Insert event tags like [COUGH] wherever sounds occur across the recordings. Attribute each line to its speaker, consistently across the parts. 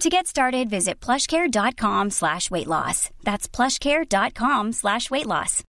Speaker 1: To get started, visit plushcare.com slash weight loss. That's plushcare.com slash weight loss.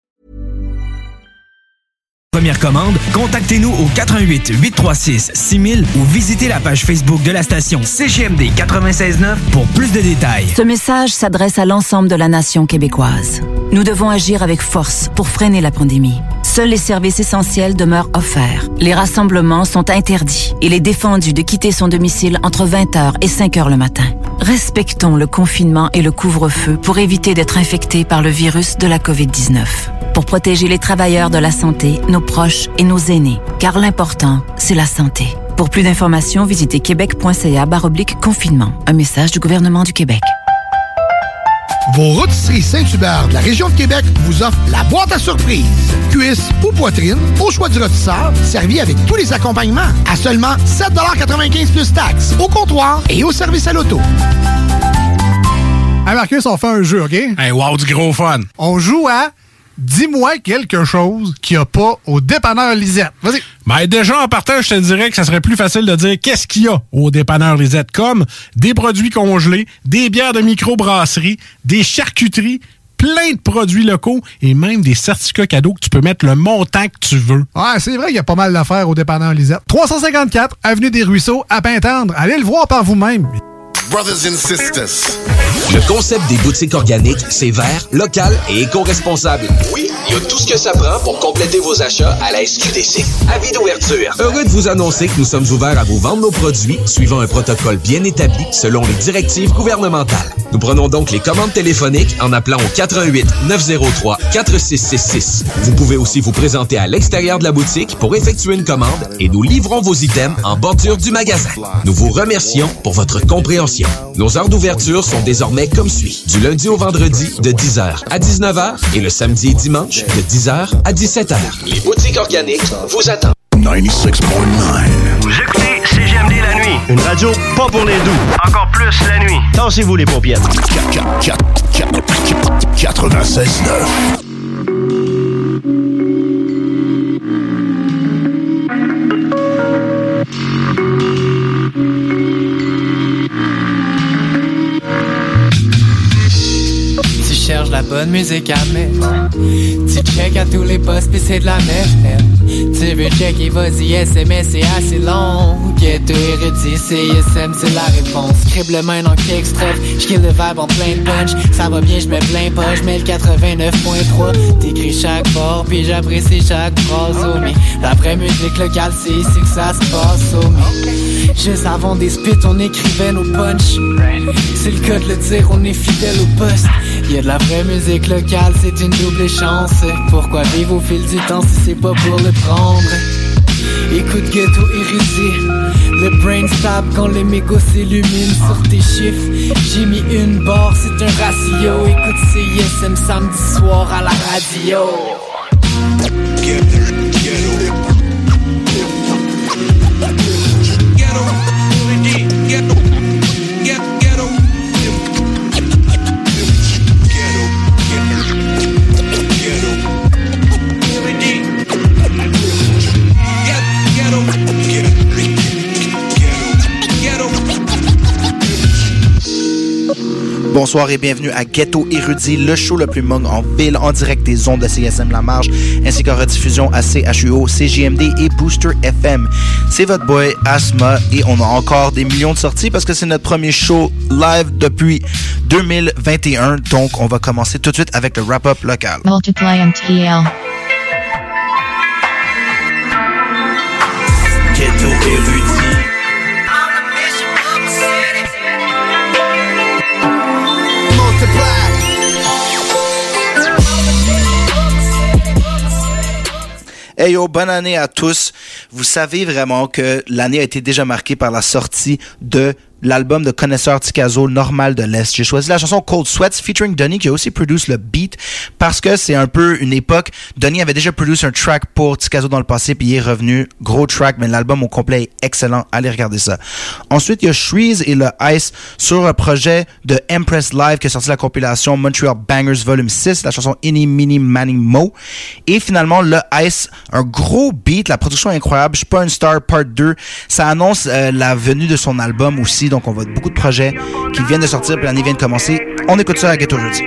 Speaker 2: Première commande, contactez-nous au 88 836 6000 ou visitez la page Facebook de la station CGMD 969 pour plus de détails.
Speaker 3: Ce message s'adresse à l'ensemble de la nation québécoise. Nous devons agir avec force pour freiner la pandémie. Seuls les services essentiels demeurent offerts. Les rassemblements sont interdits. Il est défendu de quitter son domicile entre 20h et 5h le matin. Respectons le confinement et le couvre-feu pour éviter d'être infectés par le virus de la COVID-19. Pour protéger les travailleurs de la santé, nos proches et nos aînés. Car l'important, c'est la santé. Pour plus d'informations, visitez québec.ca confinement. Un message du gouvernement du Québec.
Speaker 4: Vos rôtisseries Saint-Hubert de la région de Québec vous offrent la boîte à surprise. Cuisse ou poitrine, au choix du rôtisseur, servi avec tous les accompagnements à seulement 7,95 plus taxes, au comptoir et au service à l'auto.
Speaker 5: Hey Marcus, on fait un jeu, OK?
Speaker 6: Hey, wow, du gros fun!
Speaker 5: On joue à Dis-moi quelque chose qu'il n'y a pas au dépanneur Lisette. Vas-y.
Speaker 6: Ben déjà, en partant, je te dirais que ça serait plus facile de dire qu'est-ce qu'il y a au dépanneur Lisette, comme des produits congelés, des bières de microbrasserie, des charcuteries, plein de produits locaux et même des certificats cadeaux que tu peux mettre le montant que tu veux.
Speaker 5: Ouais, c'est vrai, il y a pas mal d'affaires au dépanneur Lisette. 354 Avenue des Ruisseaux, à Pintendre. Allez le voir par vous-même.
Speaker 7: Brothers and sisters.
Speaker 8: Le concept des boutiques organiques, c'est vert, local et éco-responsable.
Speaker 9: Oui, il y a tout ce que ça prend pour compléter vos achats à la SQDC. Avis d'ouverture.
Speaker 8: Heureux de vous annoncer que nous sommes ouverts à vous vendre nos produits suivant un protocole bien établi selon les directives gouvernementales. Nous prenons donc les commandes téléphoniques en appelant au 88 903 4666. Vous pouvez aussi vous présenter à l'extérieur de la boutique pour effectuer une commande et nous livrons vos items en bordure du magasin. Nous vous remercions pour votre compréhension. Nos heures d'ouverture sont désormais comme suit. Du lundi au vendredi de 10h à 19h et le samedi et dimanche de 10h à 17h.
Speaker 9: Les boutiques organiques vous attendent.
Speaker 7: 96.9.
Speaker 10: Vous écoutez CGMD la nuit.
Speaker 11: Une radio pas pour les doux.
Speaker 10: Encore plus la nuit.
Speaker 11: Tassez-vous les paupières.
Speaker 7: 96.9.
Speaker 12: la bonne musique à mettre. Tu check à tous les postes pis c'est de la merde. Tu veux checker, vas-y, SMS, c'est assez long. Ghetto érudit, CSM, c'est la réponse. Scribble main dans quelques stress, j'kill le vibe en plein punch. Ça va bien, j'mets plein pas, j'mets le 89.3. T'écris chaque fort, puis j'apprécie chaque phrase, oh mais La musique locale, c'est ici que ça se passe, oh mais Juste avant des spits, on écrivait nos punch. C'est le cas de le dire, on est fidèle au poste. Y'a de la vraie musique locale, c'est une double chance. Pourquoi vivre au fil du temps si c'est pas pour le prendre? Écoute ghetto érudit Le brain stab quand les mégots s'illuminent sur tes chiffres J'ai mis une barre, c'est un ratio Écoute CISM samedi soir à la radio
Speaker 13: Bonsoir et bienvenue à Ghetto Érudit, le show le plus mong en ville, en direct des ondes de CSM La Marge, ainsi qu'en rediffusion à CHUO, CGMD et Booster FM. C'est votre boy Asma et on a encore des millions de sorties parce que c'est notre premier show live depuis 2021. Donc, on va commencer tout de suite avec le wrap-up local.
Speaker 14: Multiply MTL.
Speaker 15: Ghetto érudit.
Speaker 13: Hey yo, bonne année à tous. Vous savez vraiment que l'année a été déjà marquée par la sortie de l'album de connaisseur Ticazo Normal de l'Est. J'ai choisi la chanson Cold Sweats featuring Donny qui a aussi produit le beat parce que c'est un peu une époque. Donny avait déjà produit un track pour Ticazo dans le passé puis il est revenu. Gros track, mais l'album au complet est excellent. Allez regarder ça. Ensuite, il y a Shreeze et le Ice sur un projet de Empress Live qui a sorti la compilation Montreal Bangers Volume 6, la chanson Any Mini Manny Mo. Et finalement, le Ice, un gros beat, la production est incroyable. Je suis pas une star part 2. Ça annonce euh, la venue de son album aussi donc on va beaucoup de projets qui viennent de sortir, puis l'année vient de commencer. On écoute ça à Ghetto Jeudi.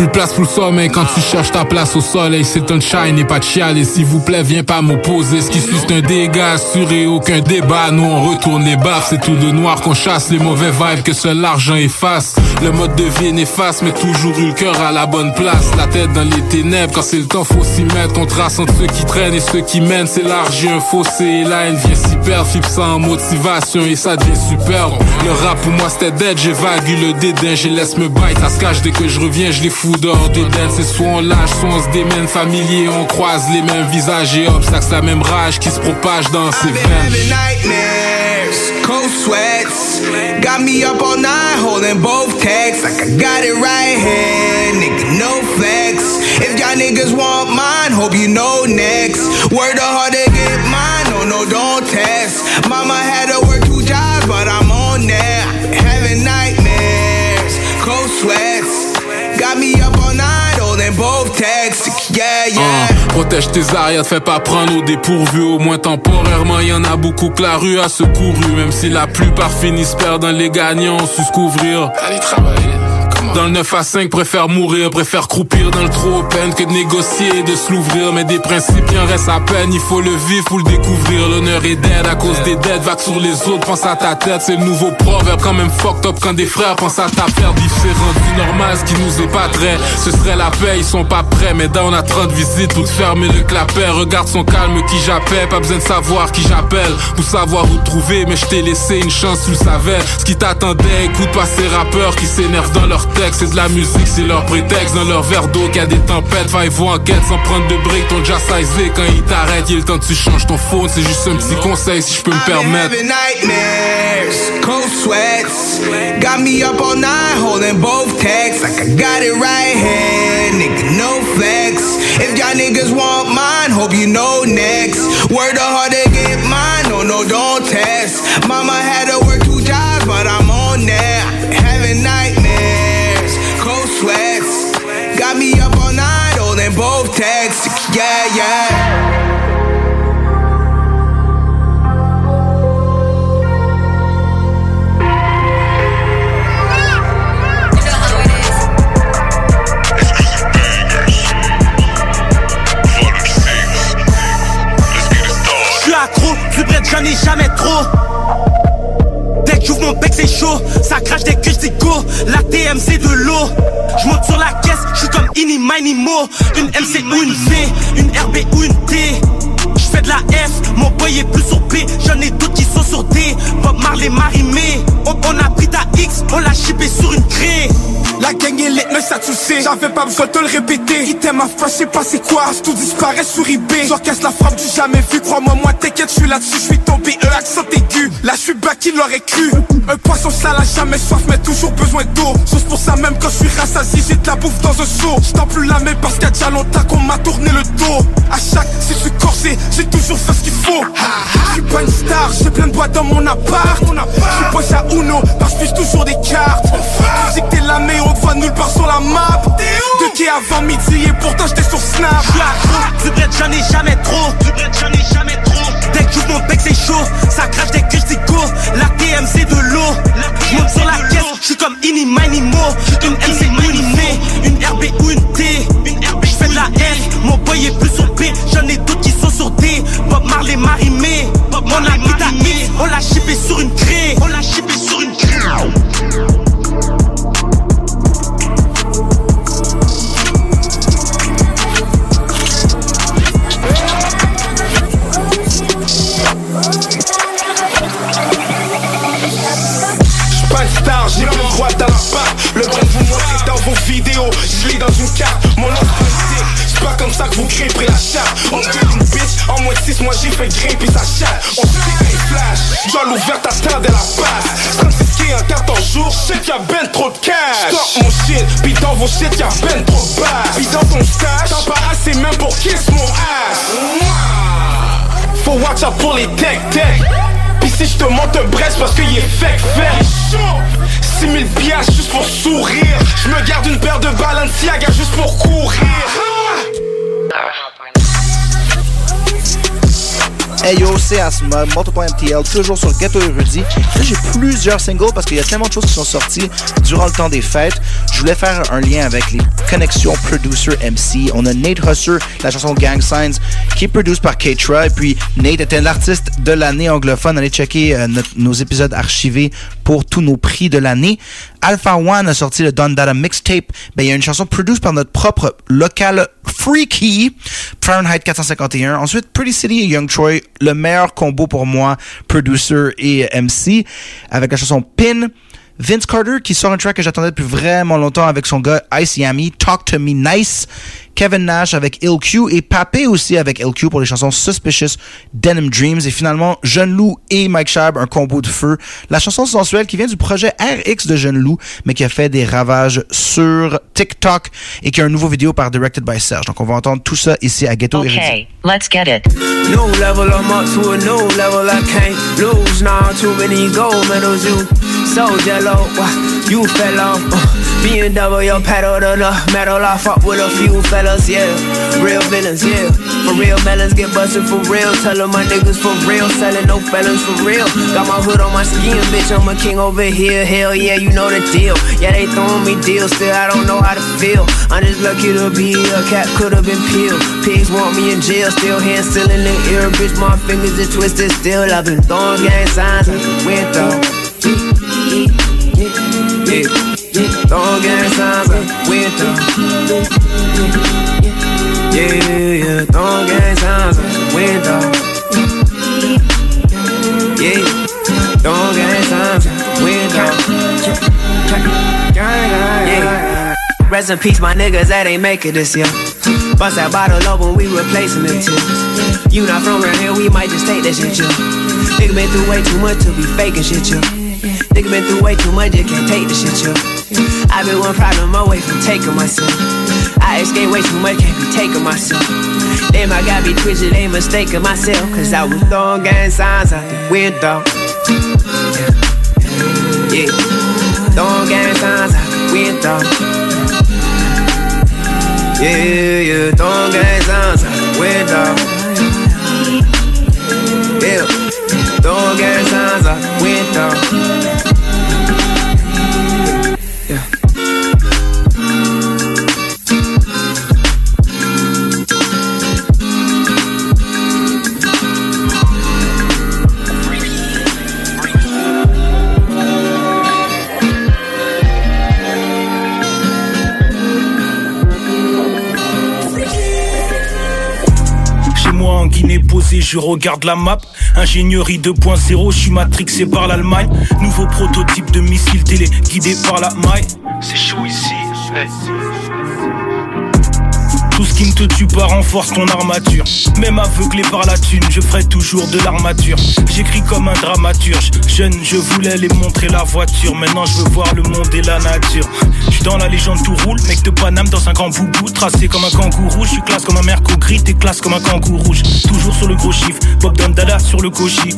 Speaker 16: Plus place pour le sommeil quand tu cherches ta place au soleil. C'est un shine et pas de chialer. S'il vous plaît, viens pas m'opposer. Ce qui suit, un dégât assuré, aucun débat. Nous, on retourne les baffes. C'est tout de noir qu'on chasse les mauvais vibes que seul l'argent efface. Le mode de vie néfaste, mais toujours eu le cœur à la bonne place. La tête dans les ténèbres. Quand c'est le temps, faut s'y mettre. On trace entre ceux qui traînent et ceux qui mènent. C'est large, un fossé. Et là, elle vient s'y perdre. ça en motivation et ça devient superbe. Le rap pour moi, c'était dead. J'évague le dédain. Je laisse me bite. Ça se cache dès que je reviens. Je les fous dehors des dents, c'est soit on lâche, soit on se démène familier, on croise les mêmes visages et obstacles, la même rage qui se propage dans ses veines.
Speaker 17: Cold sweats got me up all night holding both texts like I got it right here, nigga. No flex. If y'all niggas want mine, hope you know next. Word of hard
Speaker 16: Uh, protège tes arrières, fais pas prendre au dépourvu. Au moins temporairement, y en a beaucoup que la rue a secouru. Même si la plupart finissent perdant, les gagnants su se couvrir. Allez travailler. Dans le 9 à 5, préfère mourir, préfère croupir dans le trop peine que de négocier et de se l'ouvrir. Mais des principes, il en reste à peine, il faut le vivre pour le découvrir. L'honneur est dead à cause des dettes, vague sur les autres, pense à ta tête. C'est le nouveau proverbe, quand même fucked up quand des frères pensent à ta perte. Différent du normal, ce qui nous très. Ce serait la paix, ils sont pas prêts. Mais dans on a 30 visites, tout fermer le clapet. Regarde son calme qui j'appelle, pas besoin de savoir qui j'appelle. Pour savoir où trouver, mais je t'ai laissé une chance, tu le savais. Ce qui t'attendait, écoute pas ces rappeurs qui s'énervent dans leur c'est de la musique, c'est leur prétexte dans leur verre d'eau qu'il y a des tempêtes. Five en quête sans prendre de briques, ton déjà sizé quand il t'arrête, il est le temps que tu changes ton phone, c'est juste un petit conseil si je peux me permettre.
Speaker 17: nightmares, cold sweats, got me up all night holding both texts like I got it right here, nigga no flex. If y'all niggas want mine, hope you know next. Word of hard to get mine, no no don't test. Mama had to work two jobs, but I'm yeah, yeah.
Speaker 18: J'suis accro, du bread j'en ai jamais trop j'ouvre mon bec c'est chaud. Ça crache dès que j'dis go La TMC de l'eau. J'monte sur la caisse, j'suis comme Ini Mini Mo Une MC ou une V, une RB ou une T J'fais de la F, mon boy est plus sur P J'en ai d'autres qui sont sur D. Bob Marley Marimé on, on a pris ta X, on l'a chippé sur une craie.
Speaker 17: La gang est lit, mais ça J'avais pas besoin de le répéter. Item ma phrase, je sais pas c'est quoi. Tout disparaît sur eBay? J'encaisse la frappe du jamais vu. Crois-moi, moi t'inquiète, je suis là-dessus. Je suis tombé, E accent aigu. Là je suis back, il l'aurait cru. Un poisson sale a jamais soif Mais toujours besoin d'eau. Chose pour ça même quand je suis rassasié J'ai de la bouffe dans un seau. J'tends plus la main parce a déjà longtemps qu'on m'a tourné le dos. À chaque, si je suis corsé J'ai toujours fait ce qu'il faut. Je suis pas une star, j'ai plein de boîtes dans mon appart. Je suis pas à Uno Parce que je toujours des cartes. Tu dis que t'es la meilleure, on te voit nulle part sur la map. De qui avant midi et pourtant j'étais sur Snap.
Speaker 18: J'suis accro, du bread j'en ai jamais trop. Du j'en ai jamais trop. Dès que j'ouvre mon bec c'est chaud. Ça crache dès que j'dis La TMC de l'eau. J'monte sur la caisse, j'suis comme Ini Mini Mo. Une MC ou une RB ou une T J'fais de la F, mon boy est plus sur P J'en ai d'autres qui sont sur D. Bob Marley Marimé Mon ami On l'a chippé sur une grille. On l'a chippé sur une.
Speaker 17: J'suis j'ai le droit Le bon vous montrez dans vos vidéos. Je lis dans une carte, mon nom c'est C'est pas comme ça que vous grimperez la charte On gueule une bitch, en moins de 6 mois j'ai fait grimper sa chatte. On fait des flashs, Joie l'ouverte attendait la passe. 36 qui un carton jour, shit y'a ben trop de cash. Stop mon shit, pis dans vos shit y'a ben trop de Pis dans ton stash, t'en pas assez même pour kiss mon ass. Faut watch out pour les tech tech si je te monte un bresse parce qu'il est fake fait 6000 piastres juste pour sourire. Je me garde une paire de Balenciaga juste pour courir.
Speaker 13: Hey yo, c'est Asma, Moto.mtl, toujours sur Ghetto Érudit. Là, j'ai plusieurs singles parce qu'il y a tellement de choses qui sont sorties durant le temps des fêtes. Je voulais faire un lien avec les connexions producer MC. On a Nate Husser, la chanson Gang Signs, qui est produced par Ketra. Et puis, Nate était l'artiste de l'année anglophone. Allez checker euh, nos épisodes archivés pour tous nos prix de l'année. Alpha One a sorti le Don Dada Mixtape. Ben, il y a une chanson produced par notre propre local Freaky, Fahrenheit 451. Ensuite, Pretty City et Young Troy, le meilleur combo pour moi, producer et MC, avec la chanson Pin. Vince Carter qui sort un track que j'attendais depuis vraiment longtemps avec son gars Ice Yami, Talk to Me Nice. Kevin Nash avec LQ et Papé aussi avec LQ pour les chansons Suspicious, Denim Dreams et finalement Jeune Lou et Mike Shab, un combo de feu. La chanson sensuelle qui vient du projet RX de Jeune Lou mais qui a fait des ravages sur TikTok et qui a un nouveau vidéo par Directed by Serge. Donc on va entendre tout ça ici à Ghetto.
Speaker 2: Okay, let's get it.
Speaker 19: New level, I'm up to a new level. I can't lose now. Too many gold medals. You so jello. Why you fell off? Uh, being double your pedal to the metal. I fought with a few fellas, yeah. Real villains, yeah. For real melons get busted for real. Tell my niggas for real. Selling no felons for real. Got my hood on my skin, bitch. I'm a king over here. Hell yeah, you know the deal. Yeah, they throwing me deals. Still, I don't know how to feel. I'm just lucky to be here. Cap could have been peeled. Pigs want me in jail. Still hands still in the ear. Bitch, my fingers are twisted. Still, I've been throwing gang signs like a window. Yeah, throwing gang signs like a window. Yeah, yeah, throwing gang signs like a window. Yeah, throwing gang signs like a window. Yeah. Rest in peace, my niggas that ain't make it this year. Bust that bottle open, we replacing them too. You not from around here, we might just take that shit, yo. Nigga been through way too much to be faking shit, yo. Nigga been through way too much, you can't take the shit, yo. I been one problem away from taking myself. I escape way too much, can't be taking myself. Damn, I gotta be twisted, ain't mistaken myself. Cause I was throwing gang signs out the window. Yeah, throwing gang signs out the window. Yeah, yeah, throwing gang signs out the window. Gang signs out
Speaker 20: je regarde la map. Ingénierie 2.0, je suis matrixé par l'Allemagne. Nouveau prototype de missile télé guidé par la maille. C'est chaud ici. Tout ce qui ne te tue pas renforce ton armature. Même aveuglé par la thune, je ferai toujours de l'armature. J'écris comme un dramaturge. Jeune, je voulais les montrer la voiture. Maintenant, je veux voir le monde et la nature. Je suis dans la légende, tout roule. Mec de Paname dans un grand boubou. Tracé comme un kangourou. Je suis classe comme un merco gris. T'es classe comme un kangourou rouge. Toujours sur le gros chiffre. Bob Dada sur le cochi.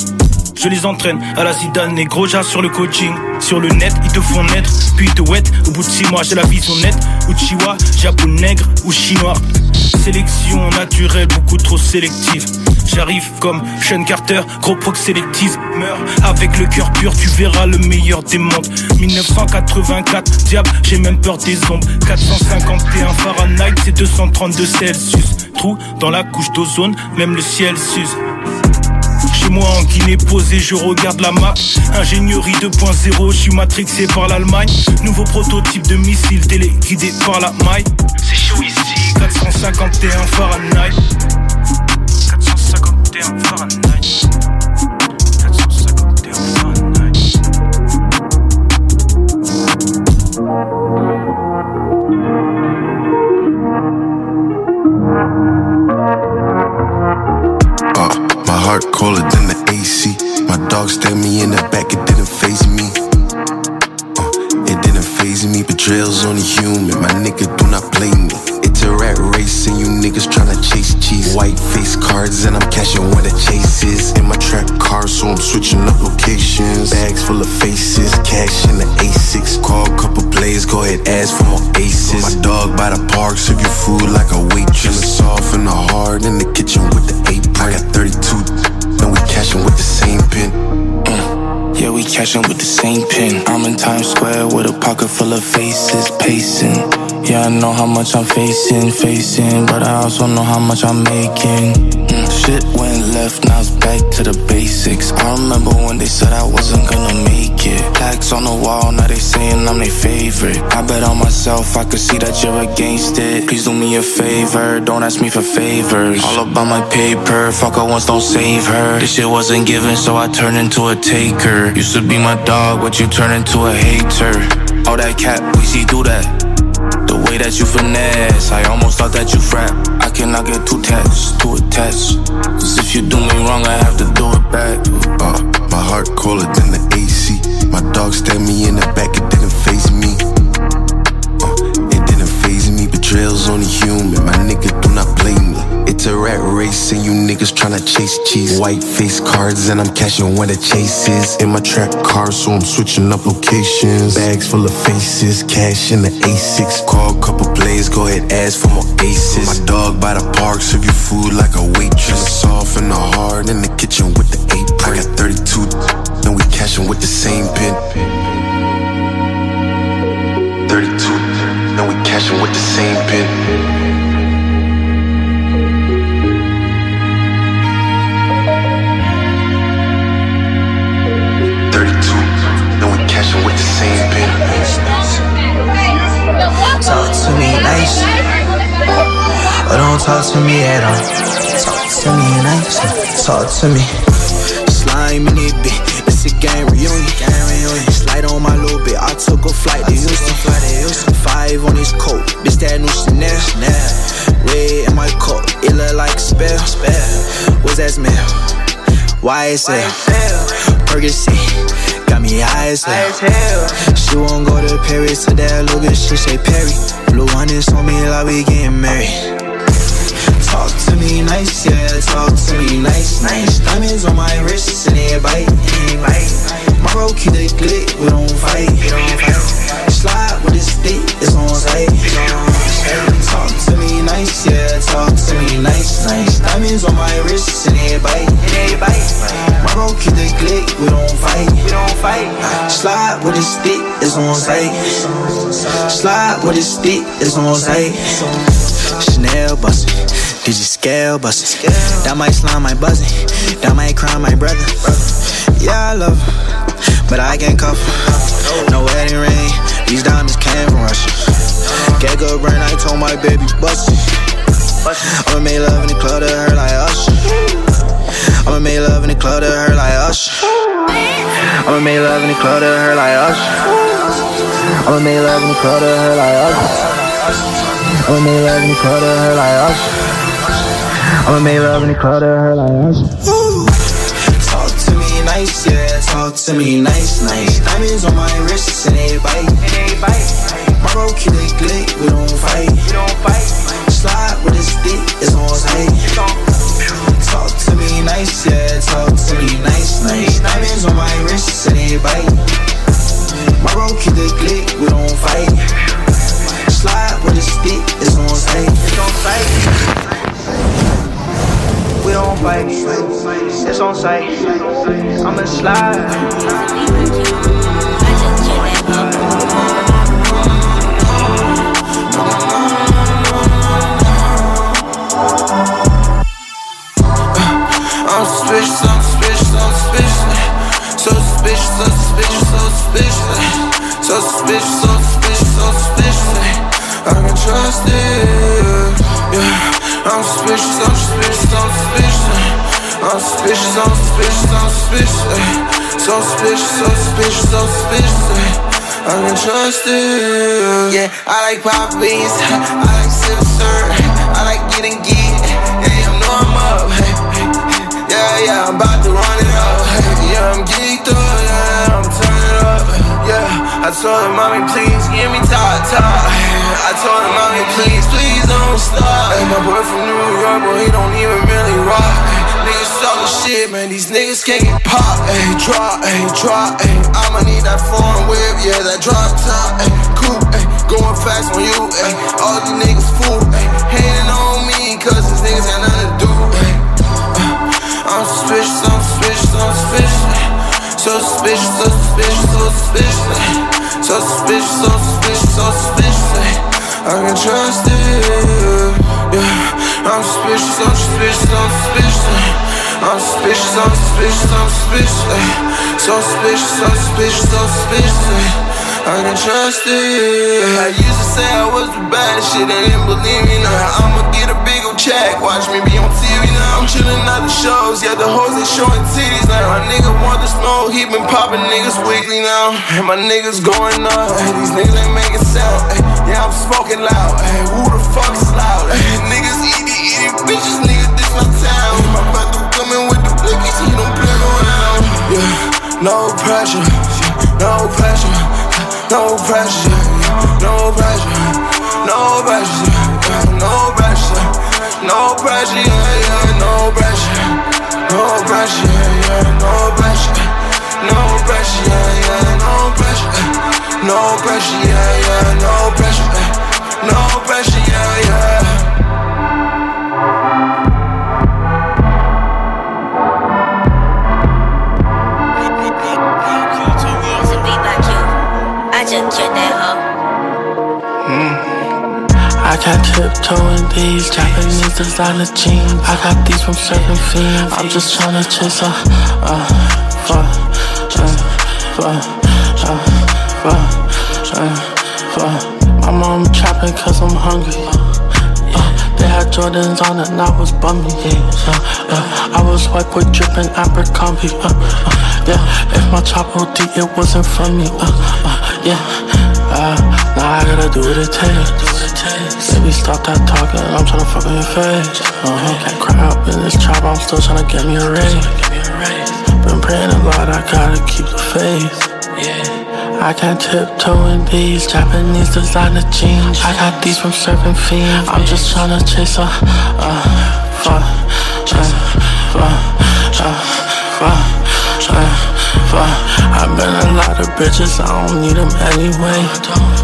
Speaker 20: Je les entraîne à la Zidane et Groja sur le coaching. Sur le net, ils te font naître, puis ils te wet. Au bout de six mois, j'ai la vision nette. Uchiwa, Japon nègre ou chinois. Sélection naturelle, beaucoup trop sélective. J'arrive comme Sean Carter, gros proc sélective. Meurs avec le cœur pur, tu verras le meilleur des mondes. 1984, diable, j'ai même peur des ombres. 451 Fahrenheit, c'est 232 Celsius. Trou dans la couche d'ozone, même le ciel s'use. Chez moi en Guinée posé, je regarde la map. Ingénierie 2.0, je suis matrixé par l'Allemagne. Nouveau prototype de missile téléguidé par la maille. C'est chaud ici, 451 Fahrenheit. 451 Fahrenheit. 451 Fahrenheit.
Speaker 21: Uh, my heart colder than with the same pin.
Speaker 14: I'm Times Square with a pocket full of faces, pacing. Yeah, I know how much I'm facing, facing, but I also know how much I'm making. Mm, shit went left, now it's back to the basics. I remember when they said I wasn't gonna make it. Plaques on the wall, now they saying I'm their favorite. I bet on myself, I could see that you're against it. Please do me a favor, don't ask me for favors. All about my paper, fuck her once, don't save her. This shit wasn't given, so I turned into a taker. Used to be my dog, but you turned into a hater. All that cat, we see through that. The way that you finesse, I almost thought that you frap. I cannot get too attached to a test. Cause if you do me wrong, I have to do it back.
Speaker 21: Uh, my heart colder than the AC. My dog stabbed me in the back, it didn't phase me. Uh, it didn't phase me. Betrayal's only human. My nigga do not play me. It's a rat race and you niggas tryna chase cheese. White face cards and I'm cashing where the chase is. In my trap car, so I'm switching up locations. Bags full of faces, cash in the A6. Call a couple plays, go ahead, ask for more aces. My dog by the park, serve you food like a waitress. The soft and the hard in the kitchen with the apron. I got 32, and we cashing with the same pin. 32, and we cashing with the same pin.
Speaker 22: Nice. Or don't talk to me at all. Talk to me nice. Talk to me. Slime in it, bitch. It's a game reunion. Game reunion. Slide on my little bit. I took a flight to Houston. To Houston. Five on his coat. Bitch, that new Chanel. Chanel. Red in my coat. It look like a spell. Spell. What's that smell? Why is YSL. Percocet got me high as hell. She won't go to Paris to that little bitch, she say Perry. Blue one is on me like we getting married. Talk to me nice, yeah, talk to me nice, nice. Diamonds on my wrist and they bite, and they bite. My bro keep the click, we don't fight, we don't fight. Slide with the stick, it's on sight. Talk to me nice, yeah, talk to me nice, nice. Diamonds on my wrist and they bite, they bite. My bro keep the click, we don't fight, we don't fight. Slide with the stick, it's on sight. Slide with the stick, it's on sight. Chanel bustin', did scale bustin'? That might slime my buzzing, that might cry my brother. Yeah, I love her, but I can't cuff her. No wedding ring, these diamonds came from Russia. Get good brain, I told my baby bust it. I'ma make love in the club to her like Usher. I'ma make love in the club to her like Usher. I'ma make love in the club to her like Usher. I'ma make love in the club to her like Usher. I'ma make love in the club to her like Usher. I'ma make love in the club to her like Usher. Talk to me nice, yeah, talk to me nice, nice. Diamonds on my wrist and they bite, and they bite. Bro keep it click, we don't fight, we don't fight. Slide with a stick, it's on sight. Talk to me nice, yeah, talk to me nice, nice. Diamonds on my wrist and they bite. My bro keep it click, we don't fight. Slide with a stick, it's on sight. It's on sight. We don't fight, it's on sight. I'ma slide.
Speaker 23: So suspicious, so suspicious. Ay. I can trust it. Yeah, I'm suspicious, I'm suspicious, I'm suspicious. I'm suspicious, I'm suspicious, I'm suspicious. So suspicious, so suspicious, so suspicious. I can trust it. Yeah, I like pop I like sipping syrup, I like getting geek. Yeah, I know I'm up. Yeah, yeah, I'm about to run it up. Yeah, I'm geeked up. I told her, mommy, please give me top top. I told her, mommy, please, please don't stop. Hey, my boy from New York, but he don't even really rock. Niggas talking shit, man. These niggas can't get pop. Hey, drop, hey, drop, hey. I'ma need that foreign whip, yeah, that drop top. Hey, cool, hey, going fast on you, hey. All these niggas fool, hey, hating on me, cause these niggas got nothing to do, hey. I'm suspicious, I'm suspicious, I'm suspicious. So suspicious, so suspicious, so suspicious. So suspicious, so suspicious, so suspicious. I can trust it. Yeah, I'm suspicious, I'm suspicious, I'm suspicious. I'm suspicious, I'm suspicious, I'm suspicious. So suspicious, so suspicious, so suspicious. I can trust it. I used to say I was the baddest shit, they didn't believe me now. I'ma get a big ol' check, watch me be on TV now. I'm chillin' at the shows, yeah, the hoes they showing titties now. My nigga want the smoke, he been popping niggas weekly now. And my niggas going up, these niggas ain't making sound. Yeah, I'm smoking loud. Who the fuck is loud? Niggas eaty, eaty bitches, niggas, this my town. My brother coming with the blickies, he don't play around. Yeah, no pressure, no pressure. No pressure, no pressure, no pressure, no pressure, no pressure, yeah, yeah, no pressure, no pressure, yeah, no pressure, no pressure, yeah, yeah, no pressure, no pressure, yeah, yeah, no pressure, no pressure, yeah, yeah. Tiptoeing these Japanese designer jeans. I got these from certain fiends. I'm just tryna chase a uh, fuck, uh, fuck, uh, fuck, uh, fuck. My mom trapping cause I'm hungry. Uh, they had Jordans on and I was bumming, yeah. Uh, uh, I was white with dripping Abercrombie, uh, uh, yeah. If my chop OD, it wasn't from me, uh, uh, yeah. Uh, now I gotta do what it takes. Baby, stop that talking, I'm tryna fuck in your face. Uh-huh. Can't cry up in this trap, I'm still tryna get me a raise. Been praying a lot, I gotta keep the faith. I can't tiptoe in these Japanese designer jeans. I got these from serving fiends. I'm just tryna chase a uh, fuck, uh, fuck, uh, fuck, uh, fuck. I've been a lot of bitches, I don't need them anyway.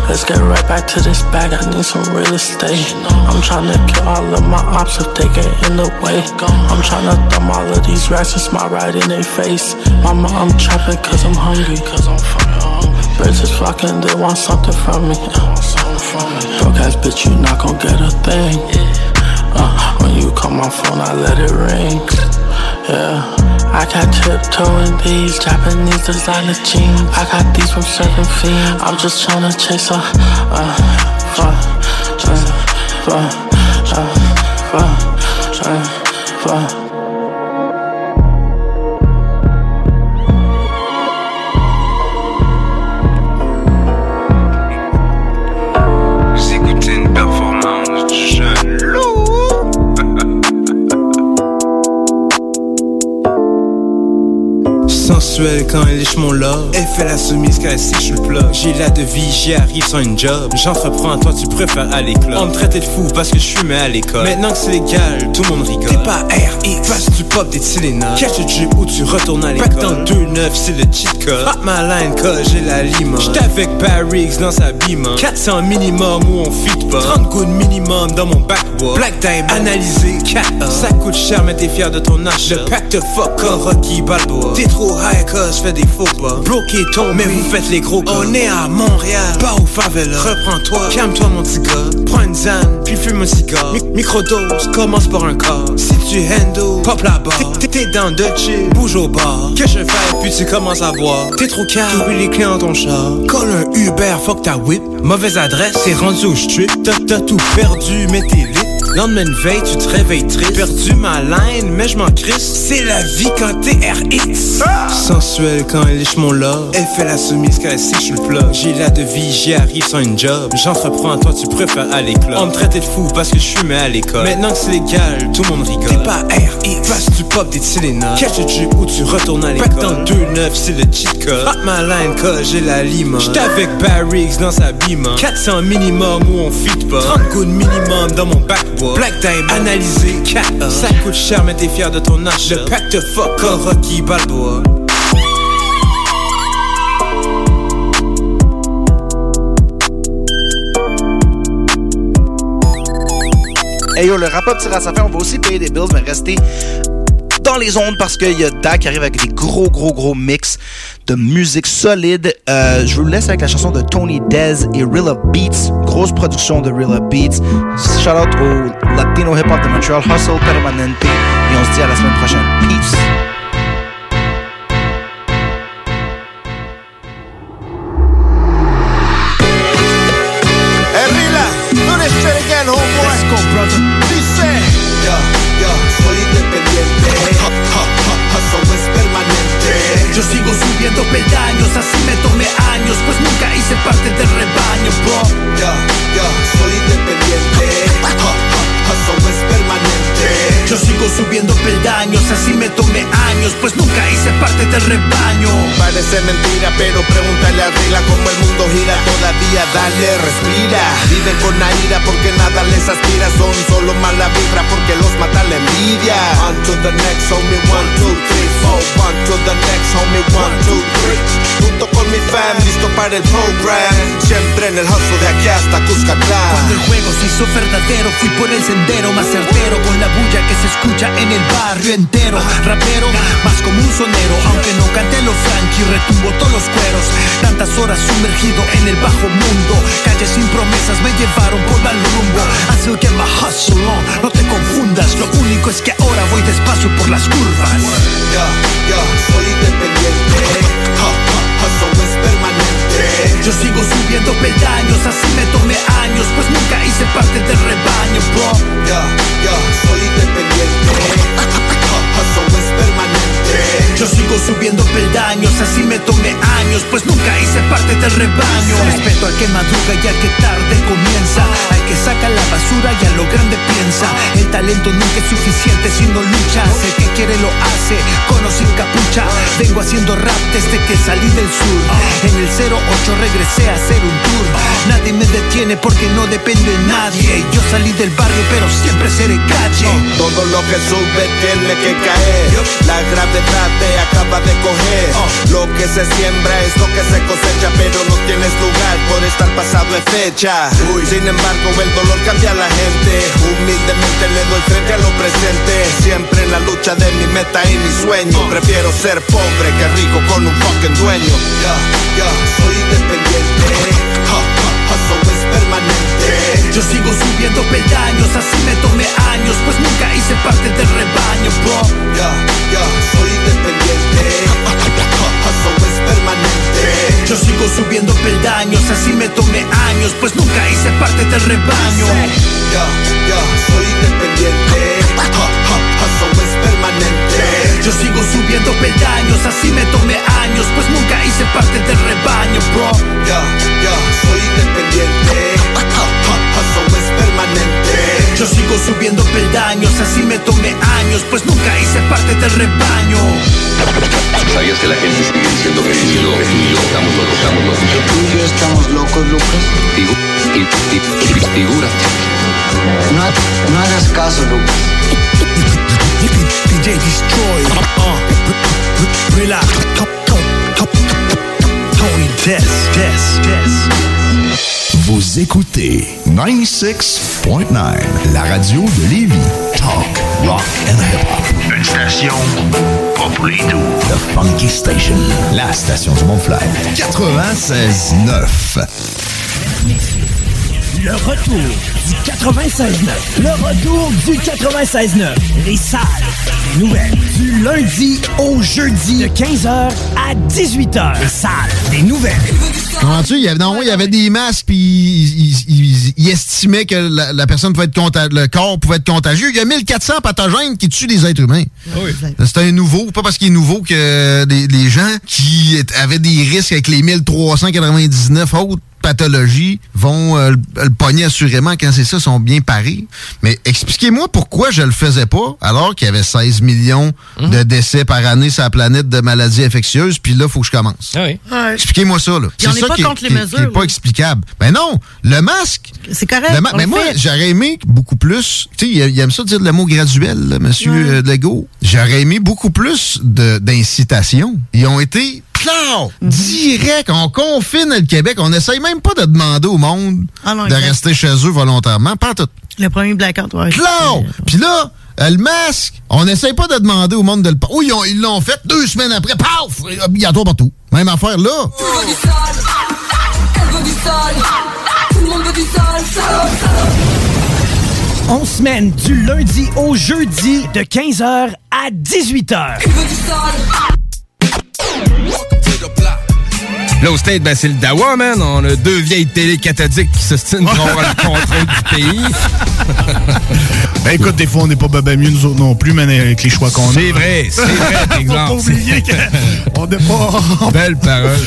Speaker 23: Let's get right back to this bag, I need some real estate. I'm tryna kill all of my ops if they get in the way. I'm tryna thumb all of these racks and smile right in their face. Mama, I'm trapping cause I'm hungry. Cause I'm hungry. Bitches fucking, they want something from me. Broke ass bitch, you not gon' get a thing. Uh, when you call my phone, I let it ring. Yeah, I got tiptoe in these Japanese designer jeans. I got these from serving fiends. I'm just tryna chase a uh, fuck, uh, fuck, uh, fuck, uh, fuck.
Speaker 24: Sensuelle quand elle liche mon love. Elle fait la soumise quand elle sèche le plug. J'ai la devise, j'y arrive sans une job. J'entreprends, toi tu préfères aller club. On me traitait de fou parce que je fumais à l'école. Maintenant que c'est légal, tout le monde rigole. T'es pas RX, passe du pop des Tylenol. Catch drip ou tu retournes à l'école. dans le 2-9, c'est le cheat code. Hot my line cause j'ai la lime. J'étais avec Barrix dans sa beamer 400 minimum ou on fit pas. 30 coups de minimum dans mon backboard Black Diamond, analysé 4 Ça coûte cher mais t'es fier de ton achat. Le pack de fuck Rocky Balboa. T'es trop high cause fait des faux pas. Bloqué ton, mais vous faites les gros gars. On est à Montréal, pas au favela. Reprends-toi, calme-toi mon petit gars. Prends une zane, puis fume un cigare. Mi- Microdose, commence par un corps. Si tu handle, pop la barre. T'es- T'es dans de chill, bouge au bar. Que je fais, puis tu commences à boire. T'es trop calme, t'oublies les clés dans ton char. Colle un Uber, fuck ta whip. Mauvaise adresse, t'es rendu au strip. T'as tout perdu, mais t'es lit. Lendemain de veille, tu te réveilles triste. Perdu ma line, mais je m'en crisse. C'est la vie quand t'es RX. Sensuelle quand elle liche mon love. Elle fait la soumise quand elle suis le plug. J'ai la devise, j'y arrive sans une job. J'entreprends, toi tu préfères aller club. On me traitait de fou parce que je fumais à l'école. Maintenant que c'est légal, tout le monde rigole. T'es pas RX. Parce que tu pop des Tylenol. Catch a ou tu retournes à l'école. dans le 2-9, c'est le cheat code. Hot my line, cause j'ai la lima. J'étais avec Barrix dans sa bima. 400 minimum ou on fit pas. 30 coups de minimum dans mon Black Diamond, analysé, 4 Ça coûte cher, mais t'es fier de ton achat. Le pack de fuck, Rocky Balboa.
Speaker 13: Hey yo, le rap-up tire à sa fin. On va aussi payer des bills, mais rester dans les ondes parce qu'il y a Dak qui arrive avec des gros, gros, gros mix de musique solide. Euh, je vous laisse avec la chanson de Tony Dez et Rilla Beats. Production de Rilla Beats. Shout out au Latino Hip Hop de Montreal, Hustle Permanente. Et on se dit à la semaine prochaine. Peace.
Speaker 25: Pero pregúntale a Rila cómo el mundo gira todavía, dale, respira. Viven con la ira porque nada les aspira, son solo mala vibra porque los mata la envidia. On to the next, homie, one, two, three, four. On to the next, homie, one, two, three. Junto con mi fam, listo para el program. Siempre en el hustle de aquí hasta Cuscatlán.
Speaker 26: Cuando el juego se hizo verdadero, fui por el sendero más certero, con la bulla que se escucha en el barrio entero. Rapero, más como un sonero, aunque no cante lo Frankie, retumbo todos los cueros. Tantas horas sumergido en el bajo mundo, calles sin promesas me llevaron por mal rumbo. Así que my hustle on, no te confundas, lo único es que ahora voy despacio por las curvas.
Speaker 25: Yo, soy independiente. Ha, ha, hustle es permanente.
Speaker 26: Yo sigo subiendo peldaños, así me tomé años, pues nunca hice parte del rebaño, bro.
Speaker 25: Yo, yo, soy independiente. Ha, ha, hustle es permanente.
Speaker 26: Yo sigo subiendo peldaños, así me tomé años, pues nunca hice parte del rebaño. Respeto al que madruga y al que tarde comienza, al que saca la basura y a lo grande piensa. El talento nunca es suficiente si no luchas. El que quiere lo hace, con o sin capucha. Vengo haciendo rap desde que salí del sur. En el 08 regresé a hacer un tour. Nadie me detiene porque no depende de nadie. Yo salí del barrio, pero siempre seré calle.
Speaker 25: Todo lo que sube tiene que caer. La gravedad te acaba de coger. Lo que se siembra es lo que se cosecha, pero no tienes lugar por estar pasado de fecha. Sin embargo, el dolor cambia a la gente. Humildemente le doy frente a lo presente. Siempre en la lucha de mi meta y mi sueño. Prefiero ser pobre que rico con un fucking dueño. Ya, ya, soy independiente. Ha, ha.
Speaker 26: Yo sigo subiendo peldaños, así me tomé años, pues nunca hice parte del rebaño, bro.
Speaker 25: Ya, ya, soy independiente. [LAUGHS] Hustle es permanente.
Speaker 26: Yo sigo subiendo peldaños, así me tomé años, pues nunca hice parte del rebaño.
Speaker 25: Ya, ya, soy independiente. [LAUGHS] Hustle es permanente.
Speaker 26: Yo sigo subiendo peldaños, así me tomé años, pues nunca hice parte del rebaño, bro.
Speaker 25: Ya, ya, soy independiente.
Speaker 26: Yo sigo subiendo peldaños, así me tomé años, pues nunca hice parte del rebaño.
Speaker 27: ¿Sabías que la gente sigue diciendo que tú y yo, tú y yo estamos locos, estamos locos?
Speaker 23: ¿Que tú y yo estamos locos, Lucas?
Speaker 27: Figu fi- fi- fi- figúrate.
Speaker 23: No, no hagas caso, Lucas.
Speaker 26: DJ Destroy. Uh, relax. Tony Test, Test, Test.
Speaker 24: Vous
Speaker 7: écoutez 96.9, la radio de Lévis. Talk, rock and hip-hop.
Speaker 28: Une station pas pour les doux.
Speaker 7: The Funky Station, la station du Mont-Flair. 96.9.
Speaker 29: Le retour du 96.9. Le retour du 96.9. Les salles nouvelles. Du lundi au jeudi de 15h à 18h. Les salles des nouvelles.
Speaker 30: Comment tu il y avait, non, il y avait des masques puis il, il- il- il estimait que la, la personne pouvait être contagieux, le corps pouvait être contagieux. Il y a 1400 pathogènes qui tuent des êtres humains. C'est un nouveau, pas parce qu'il est nouveau que les, les gens qui avaient des risques avec les 1399 autres pathologies vont euh, le le pogner assurément quand c'est ça, sont bien parés. Mais expliquez-moi pourquoi je le faisais pas alors qu'il y avait 16 millions de décès par année sur la planète de maladies infectieuses, puis là, il faut que je commence.
Speaker 31: Ouais.
Speaker 30: Expliquez-moi ça, là. C'est
Speaker 31: n'est
Speaker 30: ça
Speaker 31: pas
Speaker 30: qui est-
Speaker 31: contre les
Speaker 30: qui est-
Speaker 31: mesures,
Speaker 30: qui est pas explicable. Ben non, le masque.
Speaker 31: C'est correct.
Speaker 30: le ma-
Speaker 31: on
Speaker 30: mais
Speaker 31: le
Speaker 30: moi,
Speaker 31: fait.
Speaker 30: j'aurais aimé beaucoup plus. Tu sais, il, il aime ça dire le mot graduel, là, monsieur euh, Legault. J'aurais aimé beaucoup plus de- d'incitation. Ils ont été
Speaker 31: Mhm.
Speaker 30: direct. On confine le Québec. On n'essaye même pas de demander au monde
Speaker 31: Ah non,
Speaker 30: de
Speaker 31: exact.
Speaker 30: rester chez eux volontairement. Pas tout.
Speaker 31: Le premier blackout, ouais.
Speaker 30: Claude! Puis là, euh, le masque, on n'essaye pas de demander au monde de le... Oui, ils ont- ils l'ont fait deux semaines après. Paf! Obligatoire partout. Même affaire là.
Speaker 32: Du sol, elle veut du sol, tout le monde veut du sol.
Speaker 29: On semaine du lundi au jeudi de 15h à 18h.
Speaker 32: Tu veux du sol,
Speaker 33: Là, au State, ben, c'est le Dawa, man. On a deux vieilles télé cathodiques qui s'ostinent pour avoir le contrôle du pays. [LAUGHS]
Speaker 6: Ben écoute, des fois, on n'est pas ben mieux nous autres non plus, mais avec les choix qu'on a.
Speaker 33: C'est vrai, c'est vrai, par [LAUGHS]
Speaker 6: Faut
Speaker 33: exemple.
Speaker 6: pas oublier qu'on n'est pas...
Speaker 33: Belle parole.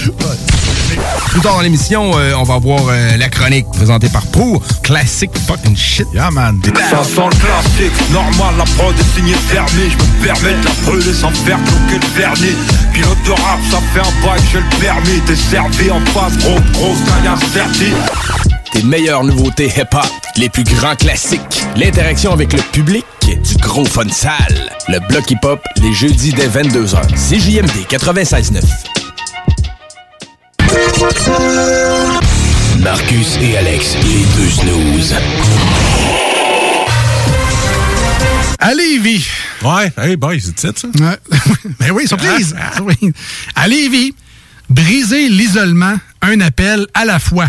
Speaker 33: Plus tard dans l'émission, euh, on va voir euh, la chronique présentée par Pro. Classic fucking shit.
Speaker 6: Yeah, man.
Speaker 34: Ça sent le classique, normal, la prod est signée fermée Je me permets de la brûler sans faire cloquer le vernis Pilote de rap, ça fait un bail, j'ai le permis T'es servi en face, gros, gagne incertine
Speaker 8: Tes meilleures nouveautés hip-hop, les plus grands classiques, l'interaction avec le public, du gros fun sale. Le bloc hip-hop, les jeudis dès 22h. CJMD 96.9.
Speaker 28: Marcus et Alex, les deux snooze.
Speaker 6: Allez, Lévis.
Speaker 35: Ouais, hey boy, c'est ça?
Speaker 6: Ouais. [LAUGHS] ben oui, surprise. Oui. À Lévis, briser l'isolement, un appel à la fois.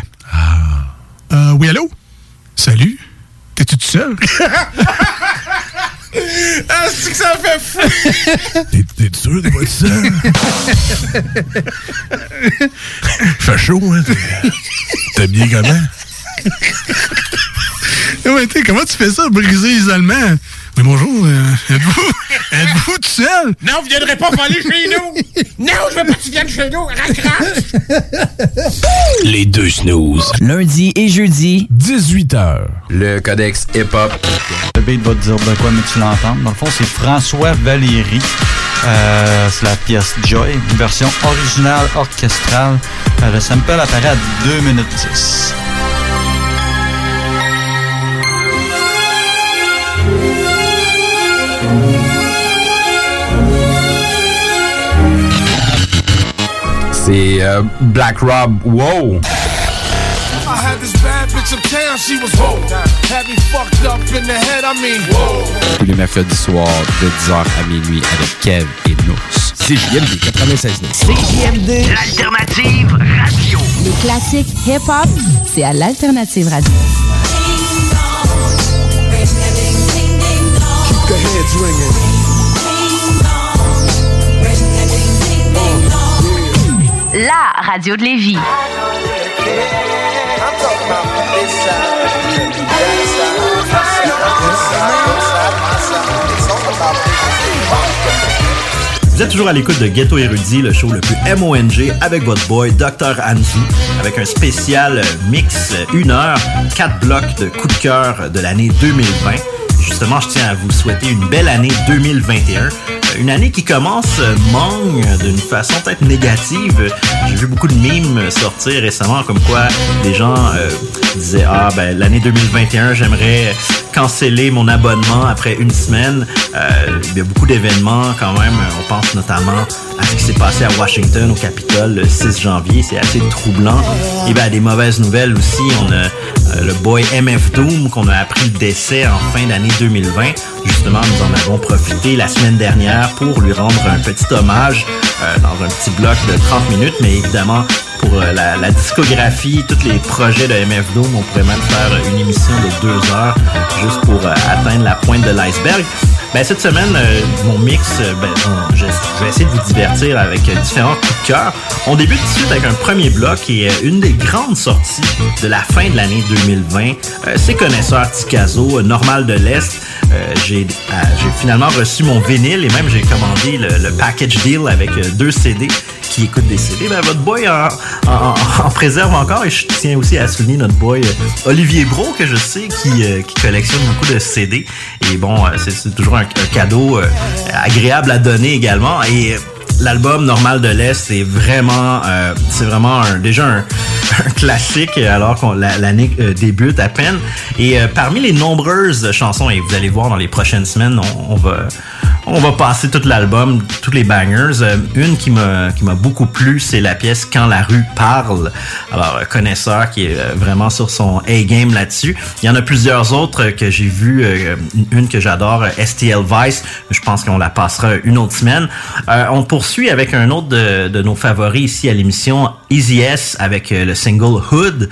Speaker 6: Euh, oui, allô? Salut? T'es-tu tout seul? [LAUGHS]
Speaker 35: Ah, c'est que ça fait fou! T'es sûr de pas être seul? fait chaud, hein? T'es- bien comment?
Speaker 6: Ouais, comment tu fais ça, briser l'isolement? Oui, bonjour. euh, êtes-vous [LAUGHS] êtes-vous tout seul?
Speaker 35: Non, vous viendrez pas voler chez nous! Non, je veux pas que tu viennes chez nous! Raccroche!
Speaker 28: Les deux snooze.
Speaker 26: Lundi et jeudi,
Speaker 8: 18h. Le codex hip-hop.
Speaker 36: Le beat va te dire de quoi, mais tu l'entends. Dans le fond, c'est François Valéry. Euh, c'est la pièce Joy, une version originale orchestrale. Euh, le sample apparaît à 2 minutes 10.
Speaker 8: C'est euh, Black Rob. Wow!
Speaker 37: I had this bad bitch uptown, she was whoa. Had me fucked up in the head, I mean, whoa.
Speaker 8: Tous les mercredis soirs de 10h à minuit avec Kev et Nous. CJMD 96.9.
Speaker 26: CJMD, l'alternative radio.
Speaker 38: Les classiques hip-hop, c'est à l'Alternative Radio.
Speaker 37: Keep the heads ringing.
Speaker 38: La radio de Lévis.
Speaker 39: Vous êtes toujours à l'écoute de Ghetto Érudit, le show le plus MONG avec votre boy Dr. Anzu, avec un spécial mix euh, une heure, quatre blocs de coups de cœur de l'année 2020. Justement, je tiens à vous souhaiter une belle année 2021. Euh, Une année qui commence euh, mangue d'une façon peut-être négative. J'ai vu beaucoup de mimes sortir récemment comme quoi les gens euh, disaient ah ben l'année 2021 j'aimerais cancellé mon abonnement après une semaine. Il y a beaucoup d'événements quand même. On pense notamment à ce qui s'est passé à Washington, au Capitole, le 6 janvier. C'est assez troublant. Et bien, des mauvaises nouvelles aussi. On a le boy MF Doom qu'on a appris le décès en fin d'année 2020. Justement, nous en avons profité la semaine dernière pour lui rendre un petit hommage euh, dans un petit bloc de 30 minutes. Mais évidemment, pour euh, la, discographie, tous les projets de MF Doom, on pourrait même faire une émission de deux heures juste pour euh, atteindre la pointe de l'iceberg. Ben, cette semaine, euh, mon mix, ben, je, vais essayer de vous divertir avec différents coups de cœur. On débute tout de suite avec un premier bloc et une des grandes sorties de la fin de l'année 2020. Euh, C'est Connaisseur Ticazo, Normal de l'Est. J'ai finalement reçu mon vinyle et même j'ai commandé le, package deal avec deux CD qui écoutent des CD. Ben, votre boy en, en- en préserve encore et je tiens aussi à souligner notre boy euh, Olivier Bro que je sais qui, euh, qui collectionne beaucoup de CD. Et bon, euh, c'est- toujours un, un cadeau euh, agréable à donner également. Et euh, l'album Normal de l'Est est vraiment, euh, c'est vraiment un- déjà un, [LAUGHS] un classique alors que l'année euh, débute à peine. Et euh, parmi les nombreuses chansons, et vous allez voir dans les prochaines semaines, on, on va on va passer tout l'album, tous les bangers. Euh, une qui m'a qui m'a beaucoup plu, c'est la pièce Quand la rue parle. Alors connaisseur qui est euh, vraiment sur son A game là-dessus. Il y en a plusieurs autres que j'ai vu. euh, une que j'adore, STL Vice. Je pense qu'on la passera une autre semaine. On poursuit avec un autre de, de nos favoris ici à l'émission, Easy S avec euh, le single Hood.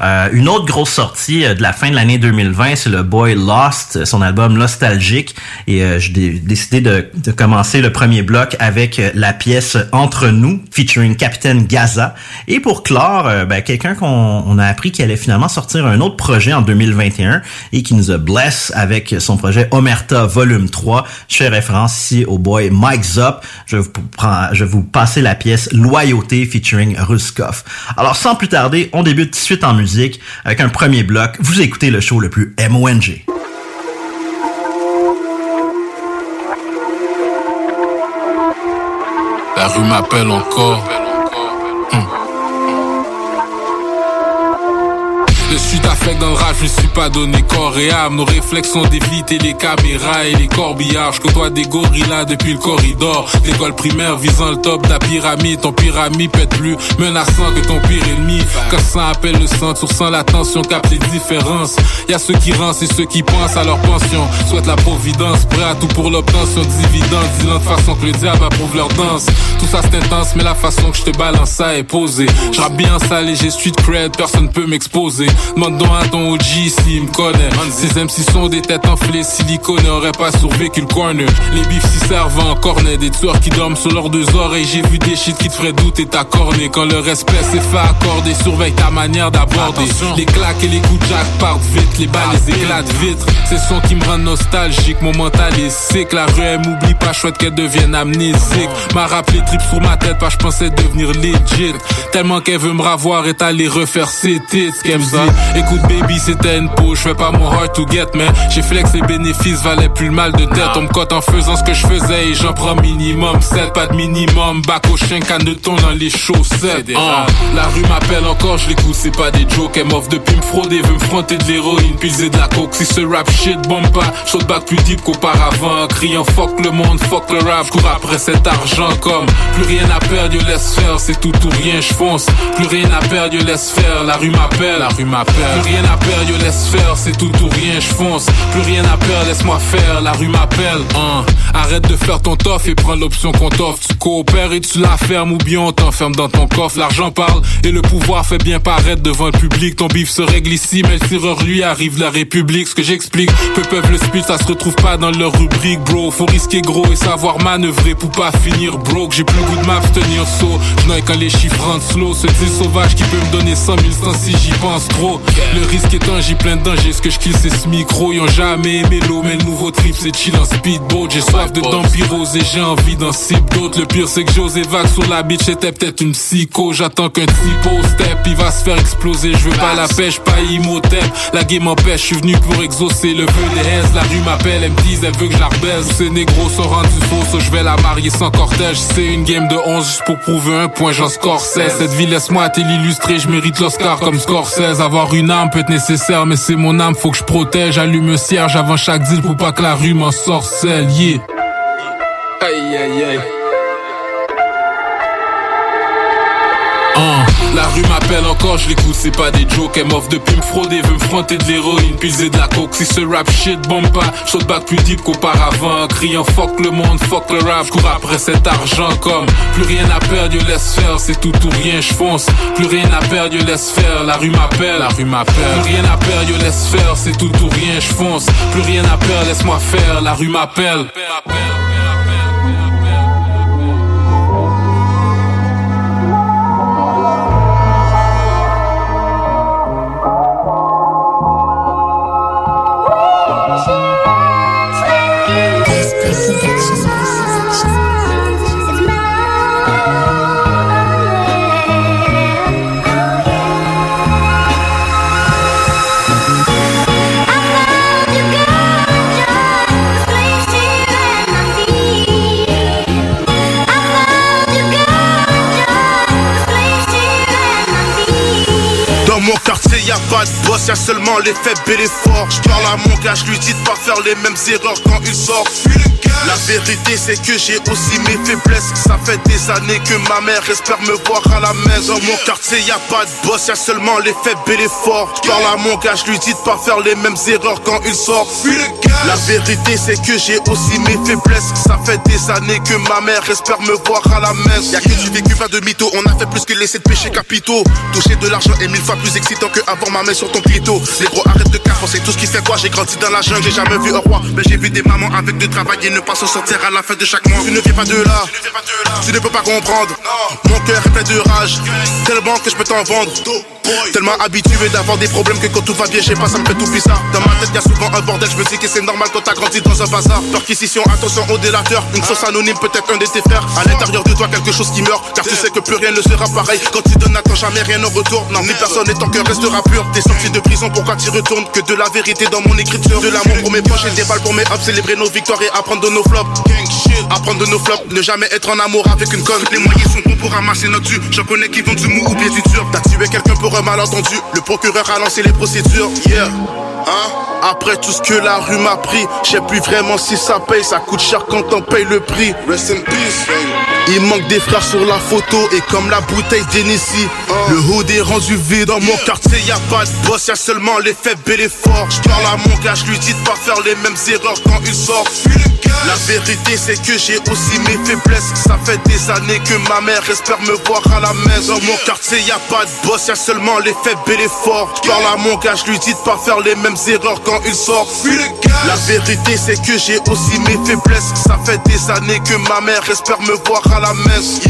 Speaker 39: Euh, une autre grosse sortie euh, de la fin de l'année 2020, c'est le Boy Lost, son album Nostalgique. Et euh, j'ai dé- décidé de, de commencer le premier bloc avec euh, la pièce Entre nous, featuring Capitaine Gaza. Et pour clore, euh, ben, quelqu'un qu'on on a appris qu'il allait finalement sortir un autre projet en 2021 et qui nous a bless avec son projet Omerta Volume 3. Je fais référence ici au boy Mike Zop. Je vous, prends- je vous passer la pièce Loyauté featuring Alors sans plus tarder, on débute tout de suite en musique avec un premier bloc. Vous écoutez le show le plus MONG.
Speaker 16: La rue m'appelle encore. Hum. Rap, je suis pas donné corps et âme. Nos réflexes sont d'éviter les caméras et les corbillards. Je côtoie des gorillas depuis le corridor. L'école primaire visant le top de la pyramide. Ton pyramide être plus menaçant que ton pire ennemi. Quand ça appelle le sang, tu ressens la tension, capte les différences. Y a ceux qui rancent et ceux qui pensent à leur pension. Souhaitent la providence, prêt à tout pour l'obtention de dividendes. Disant de façon que le diable approuve leur danse. Tout ça c'est intense, mais la façon que je te balance ça est posée. Je bien salé, j'ai street cred, personne peut m'exposer. À ton OG s'il me connaît. Ces MC sont des têtes enflées, silicone n'aurait pas survécu le corner. Les bifs s'y servent en cornet, des tueurs qui dorment sur leurs deux oreilles. J'ai vu des shit qui te feraient douter ta cornée. Quand le respect s'est fait accorder, surveille ta manière d'aborder. Les claques et les coups de jack partent vite, les balles les éclatent vite. C'est son qui me rend nostalgique, mon mental est sick. La rue elle m'oublie pas, chouette qu'elle devienne amnésique. M'a rappelé trip sur ma tête, pas je pensais devenir legit. Tellement qu'elle veut me ravoir et aller refaire ses tits, qu'elle me dit. Écoute baby, c'était une peau, je fais pas mon hard to get, mais j'ai flex les bénéfices valaient plus le mal de tête. On me cote en faisant ce que je faisais et j'en prends minimum 7, pas de minimum. Bac au chien, thon dans les chaussettes. Ah, la rue m'appelle encore, je l'écoute, c'est pas des jokes. Elle m'offre depuis me frauder, veut me fronter de l'héroïne, pilser de la coke. Si ce rap shit bombe pas, saute back plus deep qu'auparavant. Criant fuck le monde, fuck le rap, cours après cet argent comme plus rien à perdre, yo laisse faire, c'est tout ou rien, je fonce. Plus rien à perdre, yo laisse faire, la rue m'appelle, la rue m'appelle. Rien à perdre, yo laisse faire, c'est tout ou rien, je fonce. Plus rien à perdre, laisse-moi faire, la rue m'appelle. Hein. Arrête de faire ton toff et prends l'option qu'on t'offre. Tu coopères et tu la fermes ou bien on t'enferme dans ton coffre. L'argent parle et le pouvoir fait bien paraître devant le public. Ton bif se règle ici, mais le tireur lui arrive la République. Ce que j'explique, peu peuvent le speed, ça se retrouve pas dans leur rubrique, bro. Faut risquer gros et savoir manœuvrer pour pas finir broke. J'ai plus le goût de m'abstenir saut. Je quand les chiffres rentrent slow. Ce dit sauvage qui peut me donner 100 000 sans si j'y pense trop. Risque étant, j'y plein de danger. Ce que je kill, c'est ce micro. Ils ont jamais aimé l'eau, mais le nouveau trip, c'est chill en speedboat. J'ai soif de dampirose et j'ai envie d'en cible d'autres. Le pire, c'est que José vague sur la bitch, c'était peut-être une psycho. J'attends qu'un typo step, il va se faire exploser. Je veux pas la pêche, pas imhotep. La game m'empêche, je suis venu pour exaucer le vœu des. La rue m'appelle, elle me dit, elle veut que je la rebaise. Ces négros sont rendus faux, je vais la marier sans cortège. C'est une game de 11 juste pour prouver un point, j'en score 16. Cette vie, laisse-moi te l'illustrer, je mérite l'Oscar comme Scorsese. Avoir une âme être nécessaire, mais c'est mon âme, faut que je protège. Allume un cierge avant chaque deal pour pas que la rue m'en sorcelle. Yeah. Aïe aïe aïe. Hein, la rue m'appelle encore, je l'écoute, c'est pas des jokes. Elle m'offre depuis me frauder, veut me fronter de l'héroïne, piser de la coke. Si ce rap shit bombe pas, saute back plus deep qu'auparavant. Criant fuck le monde, fuck le rap, cours après cet argent comme plus rien à perdre, yo laisse faire, c'est tout ou rien, je fonce. Plus rien à perdre, yo laisse faire, la rue m'appelle, la rue m'appelle. Plus rien à perdre, yo laisse faire, c'est tout ou rien, je fonce. Plus rien à perdre, laisse-moi faire, la rue m'appelle.
Speaker 40: Mon quartier, y a pas de boss, y a seulement les faibles et les forts. Je parle à mon gars, je lui dis de pas faire les mêmes erreurs quand il sort. La vérité, c'est que j'ai aussi mes faiblesses. Ça fait des années que ma mère espère me voir à la maison. Dans mon quartier, y a pas de boss, y a seulement les faibles et les forts. Parle à mon gars, je lui dis de pas faire les mêmes erreurs quand il sort. La vérité, c'est que j'ai aussi mes faiblesses. Ça fait des années que ma mère espère me voir à la messe. Y'a que du vécu, pas de mytho. On a fait plus que laisser de péchés capitaux. Toucher de l'argent est mille fois plus excitant que avoir ma main sur ton clito. Les gros arrête de c'est tout ce qui fait quoi. J'ai grandi dans la jungle, j'ai jamais vu un roi. Mais j'ai vu des mamans avec de travail et ne pas s'en sortir à la fin de chaque mois. Tu ne viens pas de là, tu ne peux pas comprendre. Mon cœur est plein de rage, tellement que je peux t'en vendre. Tellement habitué d'avoir des problèmes que quand tout va bien, je sais pas, ça me fait tout bizarre. Dans ma tête, y a souvent un bordel, je me dis que c'est normal quand t'as grandi dans un bazar. Perquisition, attention au délateur, une source anonyme, peut-être un de tes frères. À l'intérieur de toi, quelque chose qui meurt, car tu sais que plus rien ne sera pareil. Quand tu donnes, attends jamais rien en retour. Non, ni personne et ton cœur restera pur. T'es sorti de prison, pourquoi tu retournes? Que de la vérité dans mon écriture. De l'amour pour mes proches et des balles pour mes hops, célébrer nos victoires et apprendre de Apprendre de nos flops, ne jamais être en amour avec une conne. Les moyens sont bons pour ramasser notre dû. J'en connais qui vont du mou ou bien du dur. T'as tué quelqu'un pour un malentendu. Le procureur a lancé les procédures. Yeah. Hein? Après tout ce que la rue m'a pris, je sais plus vraiment si ça paye, ça coûte cher quand on paye le prix. Rest in peace, Il manque des frères sur la photo et comme la bouteille d'Hennessy, le hood est rendu vide. Dans mon quartier, y a pas de boss, y a seulement les faibles et les forts. Je parle à mon gars, je lui dis de pas faire les mêmes erreurs quand il sort. La vérité, c'est que j'ai aussi mes faiblesses. Ça fait des années que ma mère espère me voir à la maison. Dans mon quartier, y a pas de boss, y a seulement les faibles et les forts. Je parle à mon gars, je lui dis de pas faire les mêmes erreurs quand il sort. La vérité, c'est que j'ai aussi mes faiblesses. Ça fait des années que ma mère espère me voir à la messe.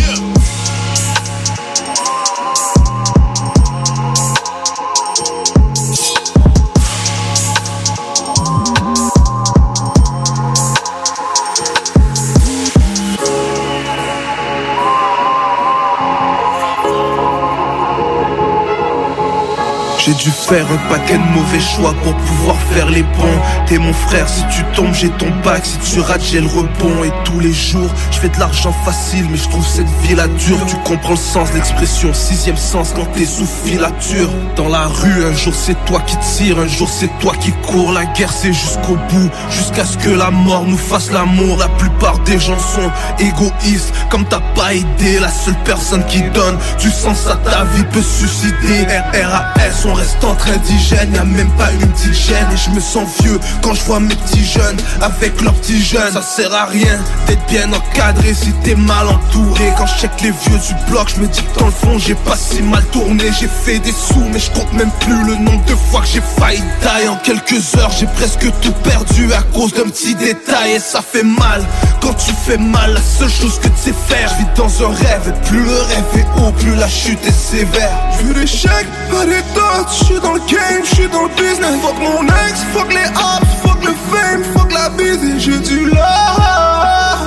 Speaker 41: J'ai dû faire un paquet de mauvais choix pour pouvoir faire les bons. T'es mon frère, si tu tombes, j'ai ton bac. Si tu rates, j'ai le rebond. Et tous les jours, je fais de l'argent facile, mais je trouve cette vie là dure. Tu comprends le sens l'expression, sixième sens quand t'es sous filature. Dans la rue, un jour c'est toi qui tire, un jour c'est toi qui cours. La guerre c'est jusqu'au bout, jusqu'à ce que la mort nous fasse l'amour. La plupart des gens sont égoïstes, comme t'as pas aidé. La seule personne qui donne du sens à ta vie peut suicider. RRAS, on reste entre indigènes, y'a même pas une petite gêne. Et je me sens vieux quand je vois mes petits jeunes avec leurs petits jeunes. Ça sert à rien d'être bien encadré si t'es mal entouré. Quand je check les vieux du bloc, je me dis que dans le fond j'ai pas si mal tourné. J'ai fait des sous, mais je compte même plus le nombre de fois que j'ai failli die. En quelques heures, j'ai presque tout perdu à cause d'un petit détail. Et ça fait mal quand tu fais mal. La seule chose que tu sais faire, je vis dans un rêve. Et plus le rêve est haut, plus la chute est sévère. Des chèques, pas des dots. Je suis dans le game, je suis dans le business. Fuck mon ex, fuck les hops, fuck le fame, fuck la bise et j'ai du love.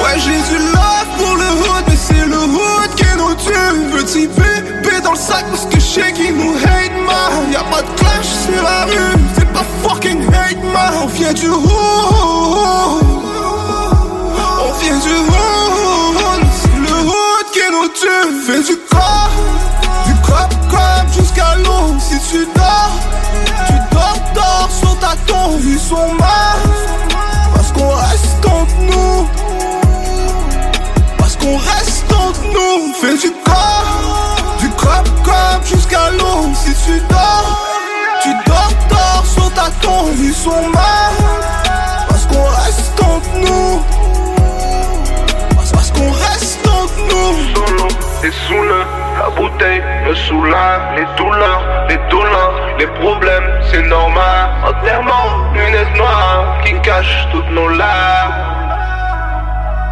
Speaker 41: Ouais, j'ai du love pour le hood, mais c'est le hood qui nous tue. Petit bébé dans le sac parce que je sais qu'ils nous hate man. Y'a pas de clash, c'est la rue, c'est pas fucking hate man. On vient du hood, on vient du hood, c'est le hood qui nous tue. Fais du corps, du a-t-on vu son Parce qu'on reste entre nous. Parce qu'on reste entre nous. On fait du corps, du crop crop jusqu'à l'eau. Si tu dors, tu dors, dors. Saute a-t-on vu son mal Parce qu'on reste entre nous. Parce qu'on reste entre nous.
Speaker 42: Et sous bouteille me soulage Les douleurs, les douleurs, les problèmes, c'est normal Enterrement, lunettes noires qui cachent toutes nos larmes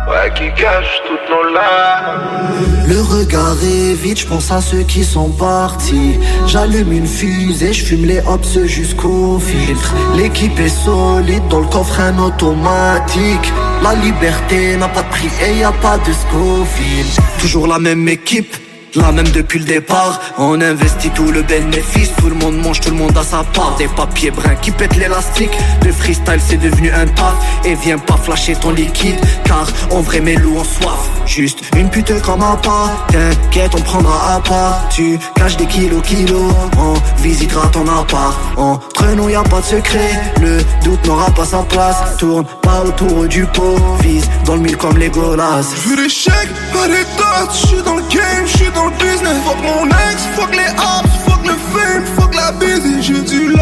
Speaker 42: Ouais, qui cachent toutes nos larmes
Speaker 26: Le regard est vide, je pense à ceux qui sont partis. J'allume une fusée, je fume les hops jusqu'au filtre. L'équipe est solide, dans le coffre un automatique. La liberté n'a pas de prix et y a pas de Scofield. Toujours la même équipe. La même depuis le départ, on investit tout le bénéfice, tout le monde mange, tout le monde a sa part. Des papiers bruns qui pètent l'élastique, le freestyle c'est devenu un taf. Et viens pas flasher ton liquide, car en vrai mes loups ont soif. Juste une pute comme un pas, t'inquiète on prendra à part. Tu caches des kilos kilos, on visitera ton appart. Entre nous y a pas de secret, le doute n'aura pas sa place. Tourne pas autour du pot, vise dans le mille comme les golas.
Speaker 41: Veux des chèques, pas dots, je suis dans le game, je dans le business. Fuck mon ex, fuck les apps, fuck le fame, fuck la et j'ai du love.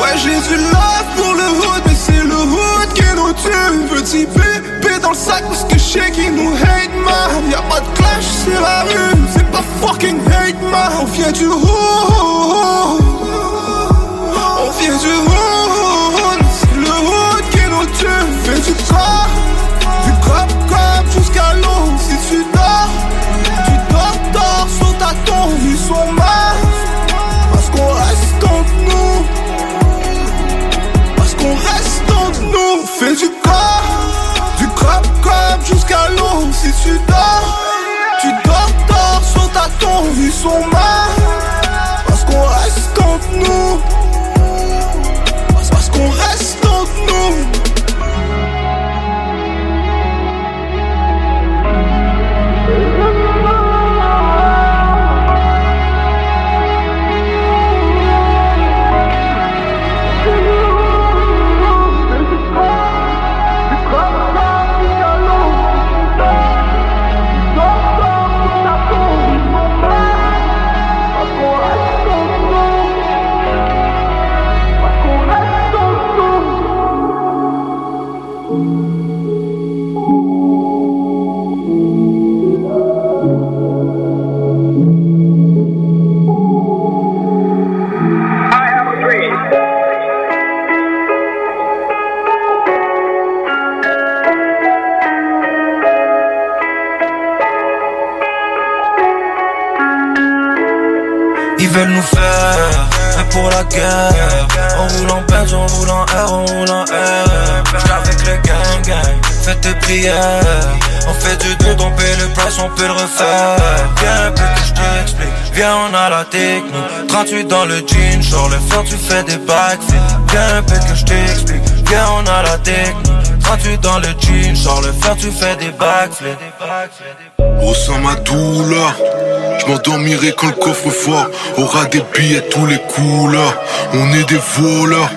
Speaker 41: Ouais, j'ai du love pour le hood, mais c'est le hood qui nous tue. Petit bébé dans le sac parce que je sais qu'ils nous hate, man. Y'a pas de clash, c'est la rue, c'est pas fucking hate, man. On vient du hood, on vient du hood, c'est le hood qui nous tue. Fais du corps, tu dors, tu dors, dors sur ta tombe, sont mal. Parce qu'on reste entre nous. Parce qu'on reste entre nous. Fais du corps, du cop cop jusqu'à l'eau. Si tu dors, tu dors, dors sur ta tombe, ils sont
Speaker 43: veulent nous faire un pour la guerre. On roule en Benz, on roule en R, on roule en R. J'suis avec le gang gang, faites tes prières. On fait du deux, on paye le price, on peut le refaire. Viens peu que je t'explique, viens on a la technique 38 dans le jean, sur le fer tu fais des backflips. Viens peu que je t'explique, viens on a la technique 38 dans le jean, sur le fer tu fais des backflips.
Speaker 44: Ressens ma douleur. M'endormirai quand le coffre fort aura des billets tous les couleurs. On est des voleurs.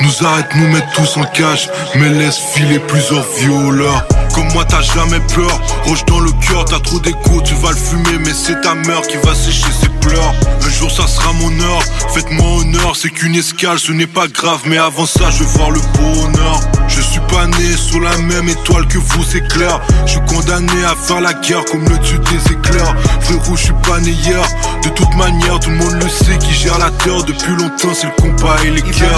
Speaker 44: Nous arrête, nous mettre tous en cage, mais laisse filer plusieurs violeurs. Comme moi t'as jamais peur, roche dans le cœur, t'as trop d'écho, tu vas le fumer, mais c'est ta mère qui va sécher ses Un jour ça sera mon heure, faites-moi honneur, c'est qu'une escale, ce n'est pas grave, mais avant ça je veux voir le bonheur. Je suis pas né sur la même étoile que vous, c'est clair. Je suis condamné à faire la guerre comme le dieu des éclairs. Frérot, je suis pas né hier. De toute manière, tout le monde le sait qui gère la terre depuis longtemps, c'est le combat et les
Speaker 43: faire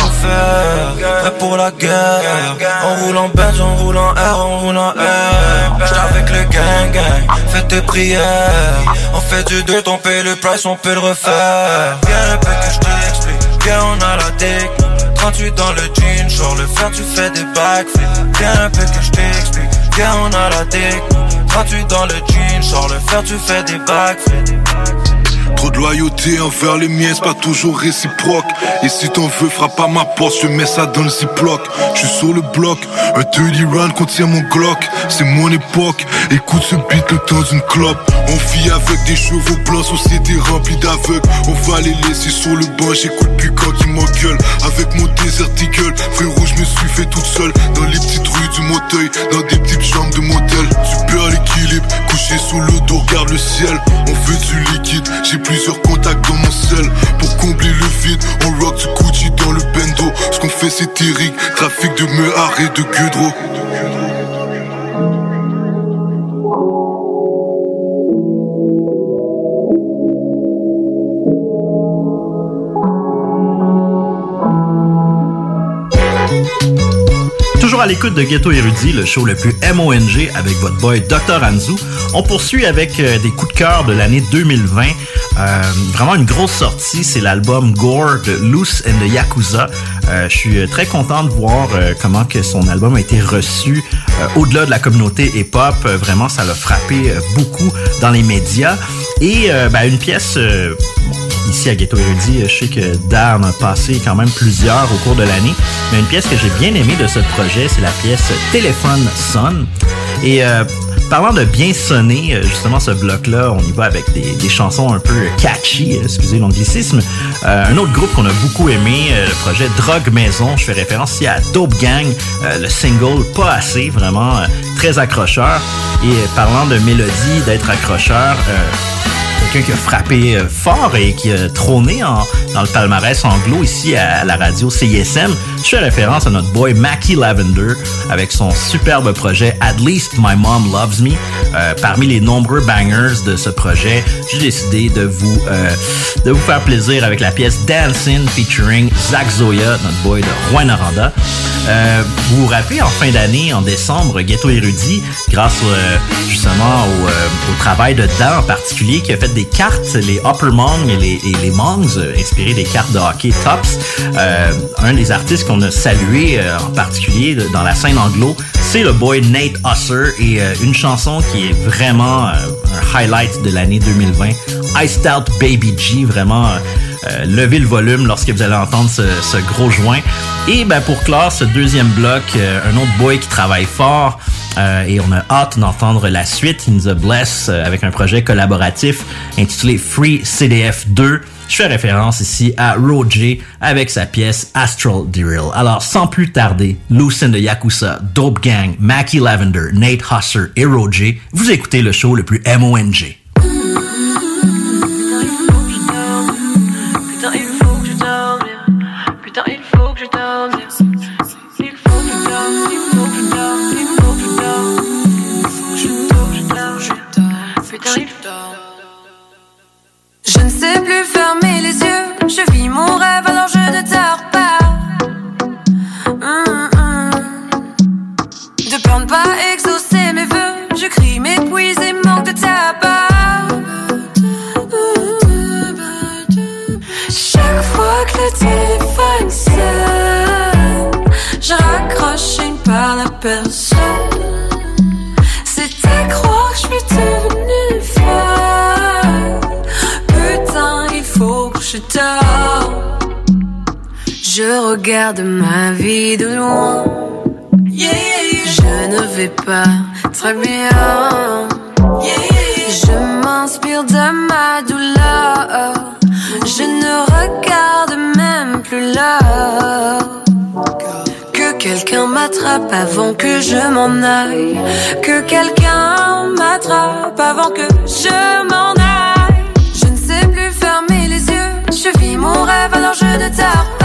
Speaker 43: prêt pour la guerre On roule en Benz, on roule en R, on roule en R J'suis avec le gang gang, faites tes prières On fait du deux, on paye le price, on peut le refaire. Viens un peu que je t'explique, viens on a la technique 38 dans le jean, sur le fer tu fais des backflips. Viens un peu que je t'explique, viens on a la technique 38 dans le jean, sur le fer tu fais des backflips
Speaker 44: Trop de loyauté envers les miens, c'est pas toujours réciproque. Et si t'en veux, frappe à ma porte, je mets ça dans le ziploc. Je suis sur le bloc, un dirty run contient mon Glock. C'est mon époque, écoute ce beat le temps d'une clope. On vit avec des chevaux blancs, société remplie d'aveugles. On va les laisser sur le banc, j'écoute plus quand ils m'engueulent. Avec mon désert frérot, je me suis fait toute seule. Dans les petites rues du Moteuil, dans des petites chambres de motel. Tu perds l'équilibre, couché sous le dos, regarde le ciel. On veut du liquide, j'ai plusieurs contacts dans mon sel. Pour combler le vide, on rock du Gucci dans le bendo. Ce qu'on fait c'est terrible, trafic de meurs et de Gudro.
Speaker 39: Toujours à l'écoute de Ghetto Érudit, le show le plus MONG avec votre boy Dr. Anzu. On poursuit avec euh, des coups de cœur de l'année 2020. Euh, vraiment une grosse sortie, c'est l'album Gore de Loose and the Yakuza. Euh, je suis très content de voir euh, comment que son album a été reçu euh, au-delà de la communauté hip-hop. Euh, vraiment, ça l'a frappé euh, beaucoup dans les médias. Et euh, ben, une pièce... euh, ici à Ghetto Érudit, je sais que Dan a passé quand même plusieurs au cours de l'année, mais une pièce que j'ai bien aimée de ce projet, c'est la pièce Téléphone Sonne. Et euh, parlant de bien sonner, euh, justement ce bloc-là, on y va avec des, chansons un peu catchy, euh, excusez l'anglicisme. Euh, un autre groupe qu'on a beaucoup aimé, le projet Drogue Maison, je fais référence ici à Dope Gang, le single Pas assez, vraiment très accrocheur. Et parlant de mélodie, d'être accrocheur, quelqu'un qui a frappé euh, fort et qui a trôné dans le palmarès anglo ici à la radio CISM. Je fais référence à notre boy Mackie Lavender avec son superbe projet At Least My Mom Loves Me. Euh, parmi les nombreux bangers de ce projet, j'ai décidé de vous euh, de vous faire plaisir avec la pièce Dancing featuring Zach Zoya, notre boy de Rouen Noranda. Euh, vous vous rappelez, en fin d'année, en décembre, Ghetto Érudit, grâce euh, justement au, euh, au travail de Dan en particulier, qui a fait des cartes, les Upper Mong et les, et les Mongs, euh, inspirés des cartes de hockey Tops. Euh, un des artistes qu'on a salué euh, en particulier dans la scène anglo, c'est le boy Nate Husser et une chanson qui est vraiment un highlight de l'année 2020, Iced Out Baby G, vraiment... levez le volume lorsque vous allez entendre ce, ce gros joint. Et ben, pour clore ce deuxième bloc, euh, un autre boy qui travaille fort euh, et on a hâte d'entendre la suite, In the Bless, euh, avec un projet collaboratif intitulé Free CDF 2. Je fais référence ici à Roger avec sa pièce Astral Derail. Alors, sans plus tarder, Lucen de Yakuza, Dope Gang, Mackie Lavender, Nate Husser et Roger, vous écoutez le show le plus MONG.
Speaker 45: Regarde ma vie de loin. Je ne vais pas très bien. Je m'inspire de ma douleur. Je ne regarde même plus l'heure. Que quelqu'un m'attrape avant que je m'en aille. Que quelqu'un m'attrape avant que je m'en aille. Je ne sais plus fermer les yeux. Je vis mon rêve alors je ne dors pas.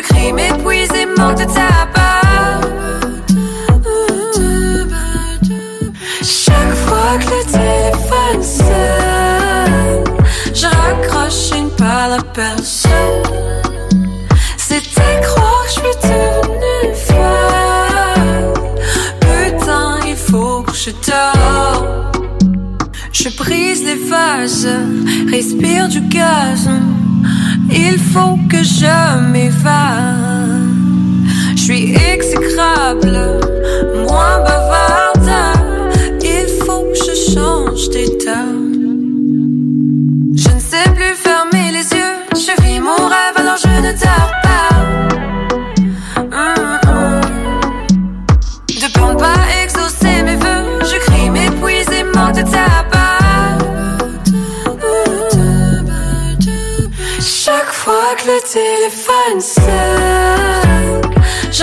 Speaker 45: Je crie, m'épuise et manque de tabac. Chaque fois que le téléphone sonne, je raccroche et ne parle à personne. C'est à croire que je suis devenue folle. Putain, il faut que je dors. Je brise les vases, respire du gaz il faut que je m'évade. Je suis exécrable, moins bavarde, il faut que je change d'état.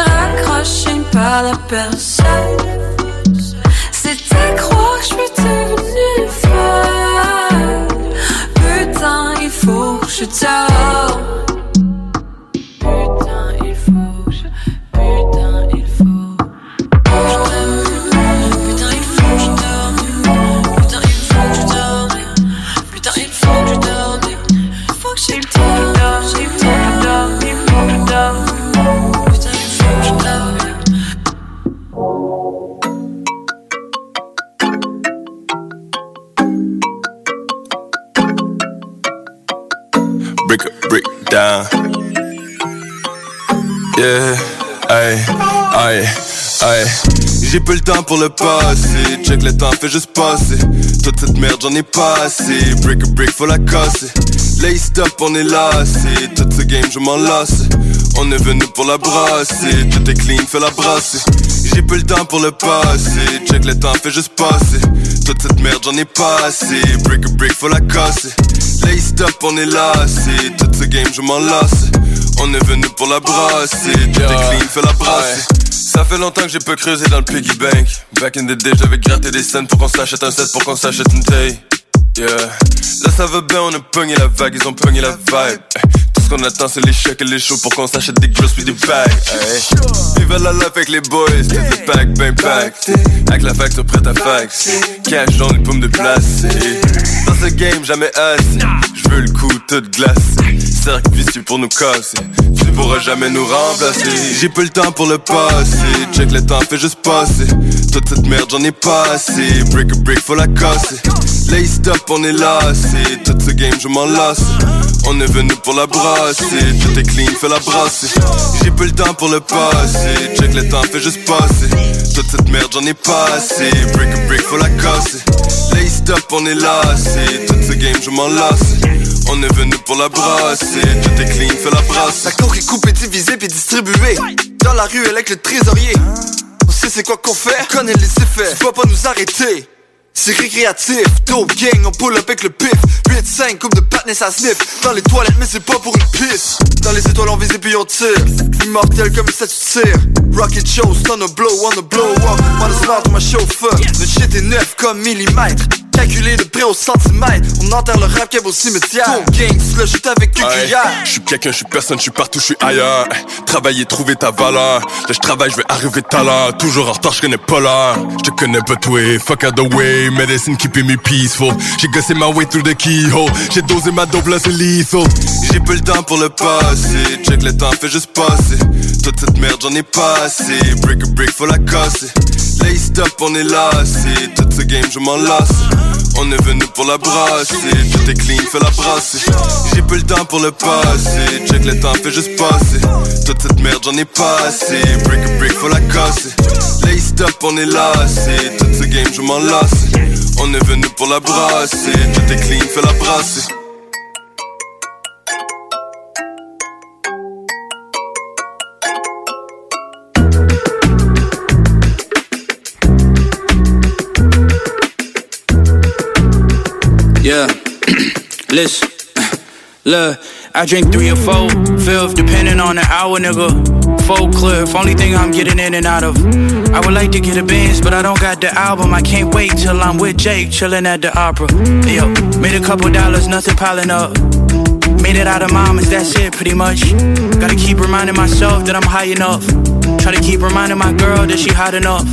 Speaker 45: Raccroche et ne parle à personne. C'était croire que je suis devenue folle. Putain, il faut que je dors.
Speaker 46: J'ai peu le temps pour le passé. Check le temps, fait juste passer. Toute cette merde, j'en ai pas assez. Break a break, faut la casser. Lay stop, on est lassé. Toute ce game, je m'en lasse. On est venu pour la brasser. Tout est clean, fais la brasser. J'ai peu le temps pour le passé. Check le temps, fait juste passer. Toute cette merde, j'en ai pas assez. Break a break, faut la casser. Lay stop, on est lassé. Toute ce game, je m'en lasse. On est venu pour la brasser. Tout est clean, fais la brasser. Ça fait longtemps que j'ai peu creusé dans le piggy bank. Back in the day, j'avais gratté des scènes pour qu'on s'achète un set, pour qu'on s'achète une taille. Yeah. Là ça va bien, on a pogné la vague, ils ont pogné la vibe. Ce qu'on attend c'est les chèques et les shows pour qu'on s'achète des grosses puis des bags. Vive la life avec les boys, le pack, ben pack. Avec la facture prête à fax. Cash dans les paumes de place. Dans ce game, jamais assez. Je veux le coup tout glacé. Cercle vicieux pour nous casser. Tu pourras jamais nous remplacer. J'ai peu le temps pour le passé. Check le temps, fait juste passer. Toute cette merde, j'en ai pas. Break a break, faut la casser. Lay stop, on est lassé. Tout ce game, je m'en lasse. On est venu pour la Tout est clean, fais la brasser. J'ai peu le temps pour le passer. Check le temps, fait juste passer. Toute cette merde, j'en ai pas assez. Break a break, faut la casser. Lay stop, on est lassé. Tout ce game, je m'en lasse. On est venu pour la brasser. Tout est clean, fais la brasse.
Speaker 47: La coke est coupée, divisée puis distribuée. Dans la rue, elle avec le trésorier. On sait c'est quoi qu'on fait, on connaît les effets. Tu vas pas nous arrêter. C'est récréatif, dope gang, on pull up avec le pif. 8-5, coupe de patness à sniff. Dans les toilettes, mais c'est pas pour une pisse. Dans les étoiles, on vise et puis on tire. Immortel comme ça tu tires. Rocket show, stun a blow, on a blow up. On a smart, on ma chauffeur Le shit est neuf comme millimètre Calculé de près au centimètre On enterre le rap au cimetière Ton gang, slush it avec cuculière
Speaker 46: Je suis quelqu'un, je suis personne, je suis partout, je suis ailleurs. Travailler, trouver ta valeur. Là, je travaille, je vais arriver l'heure. Toujours en retard, je connais pas l'heure. Je te connais pas toi, fuck out the way. Medicine keeping me peaceful. J'ai gossé ma way through the keyhole. J'ai dosé ma dope, là c'est lethal. J'ai peu le temps pour le passer. Check le temps, fait juste passer. Toute cette merde, j'en ai pas assez. Break a break, faut la casser. Lay stop, on est lassé. Toute ce game, je m'en lasse. On est venu pour la brasser. Tout est clean, fais la brasser. J'ai peu le temps pour le passer. Check le temps, fait juste passer. Toute cette merde, j'en ai pas assez. Break a break, faut la casser. Lay stop, on est lassé. Toute ce game, je m'en lasse. On est venu pour la brasser. Tout est clean, fais la brasser.
Speaker 48: Yeah, [CLEARS THROAT] listen, [CLEARS THROAT] look, I drink three or four, fifth, depending on the hour, nigga. Four cliff, only thing I'm getting in and out of. I would like to get a Benz, but I don't got the album. I can't wait till I'm with Jake, chilling at the opera. Yo, made a couple dollars, nothing piling up. Made it out of mamas, that's it pretty much. Gotta keep reminding myself that I'm high enough. Try to keep reminding my girl that she hot enough.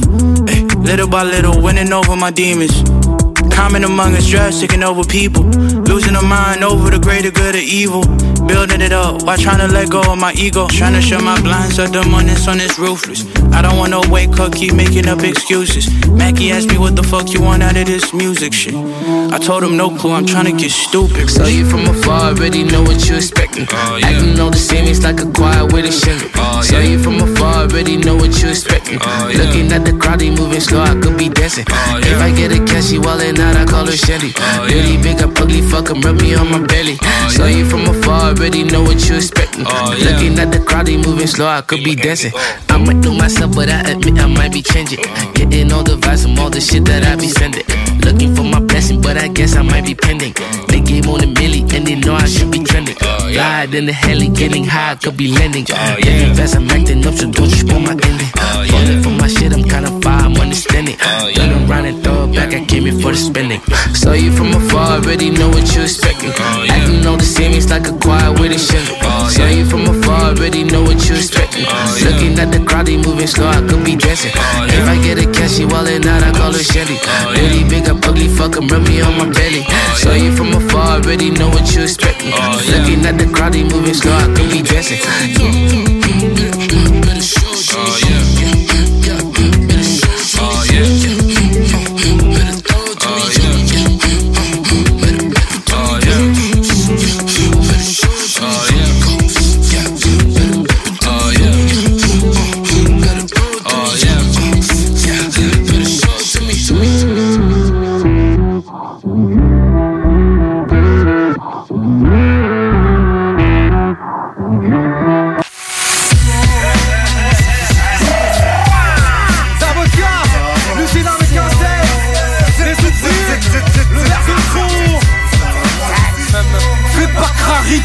Speaker 48: Little by little, winning over my demons. Common among us, stress taking over people. Losing a mind over the greater good or evil. Building it up while trying to let go of my ego. Trying to shut my blinds up, the money sun is ruthless. I don't want no wake up, keep making up excuses. Mackie asked me what the fuck you want out of this music shit. I told him no clue, I'm trying to get stupid.
Speaker 49: So you from afar already know what you expecting. Oh, Acting on the scene, it's like a choir with a shingle. Oh, so you from afar already know what you expecting. Oh, Looking at the crowd, they moving slow, I could be dancing. if I get a cash, she wallin' out, I call her Shelly. Oh, really big, I'm ugly, fuck 'em, rub me on my belly. Oh, so you from afar
Speaker 50: already know what you expecting.
Speaker 51: Oh, yeah.
Speaker 50: Looking at the crowd, they moving slow, I could be dancing. I might do myself, but I admit I might be changing. Getting all the vibes from all the shit that I be sending. Looking for my blessing, but I guess I might be pending. They game on a milli, and they know I should be trending. Oh, Lied in the heli, getting high, I could be lending. Living fast, I'm acting up, so don't you spoil my ending. Oh, Falling for my shit, I'm kinda far, I'm understanding. Oh, Turn around and throw it back, I came here for the spending. Saw you from afar, already know what you expecting. Oh, Acting all the same, it's like a choir with a shingle. Saw you from afar, already know what you expecting. Looking at the crowd, they moving slow, I could be dancing. If I get a cash, she wildin' out, I call her Shelly. Really big, up ugly, fuck 'em, rub me on my belly. Saw you from afar, already know what you expecting. Looking at the crowd, they moving slow, I could be dancing.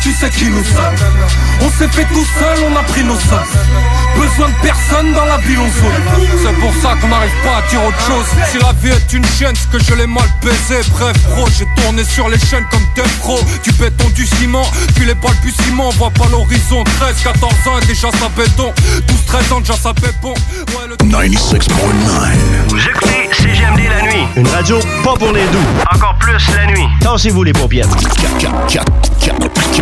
Speaker 49: Tu sais qui nous sommes. On s'est fait tout seul, on a pris nos sommes. Besoin de personne dans la ville, on zone. C'est pour ça qu'on n'arrive pas à dire autre chose. Si la vie est une chaîne, c'est que je l'ai mal baisé. Bref, bro, j'ai tourné sur les chaînes comme Death Pro. Du béton, du ciment, puis les balbutiements. On voit pas l'horizon. 13, 14 ans et déjà ça béton. 12, 13 ans, déjà ça bon. Ouais, le
Speaker 7: 96.9.
Speaker 52: Vous écoutez CGMD la nuit.
Speaker 22: Une radio pas pour les doux.
Speaker 52: Encore plus la nuit.
Speaker 22: Tassez-vous les paupières.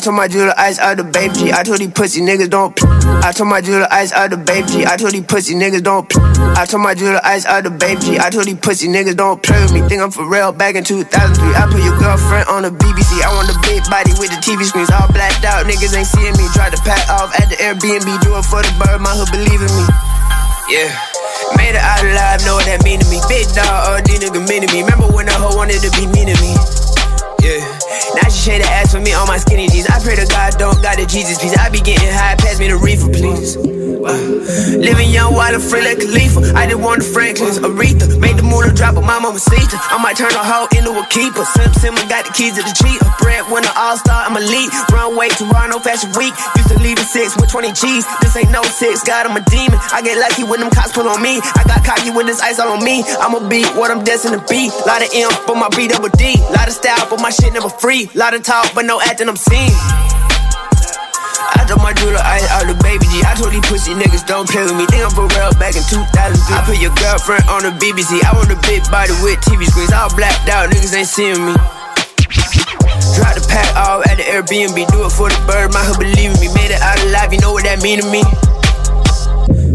Speaker 19: told my jeweler ice out the baby I told these pussy niggas don't. I told my jeweler ice out the baby. I told these pussy niggas don't. P- I told my jeweler ice out the baby I told these pussy niggas don't play with me. Think I'm for real. Back in 2003, I put your girlfriend on the BBC. I want the big body with the TV screens all blacked out. Niggas ain't seeing me. Try to pack off at the Airbnb. Do it for the bird. My hood believe in me. Yeah. Made it out alive, know what that mean to me. Big dog, all these niggas mean to me. Remember when that hoe wanted to be mean to me? Yeah. Now she shade ass for me on my skinny jeans. I pray to God, don't got the Jesus piece. I be getting high, pass me the reefer, please. Living young, wild, and free like Khalifa. I did one of Franklin's, Aretha. Made the moolah drop, but my mama Sita. I might turn a hoe into a keeper. Sim Simma got the keys to the. A bread winner, all star, I'm elite. Runway, Toronto, Fashion Week. Used to leave at six with 20 G's. This ain't no six, God, I'm a demon. I get lucky when them cops pull on me. I got cocky with this ice all on me. I'ma be what I'm destined to be. Lot of M for my B double D. Lot of style, but my shit never free. Lot of talk, but no acting, I'm seen. I told my jeweler I out the baby G. I told these pussy niggas don't play with me. Think I'm for real back in 2003. I put your girlfriend on the BBC. I want a big body with TV screens. All blacked out, niggas ain't seeing me. Drop the pack off at the Airbnb. Do it for the bird, my hood believe me. Made it out alive, you know what that mean to me.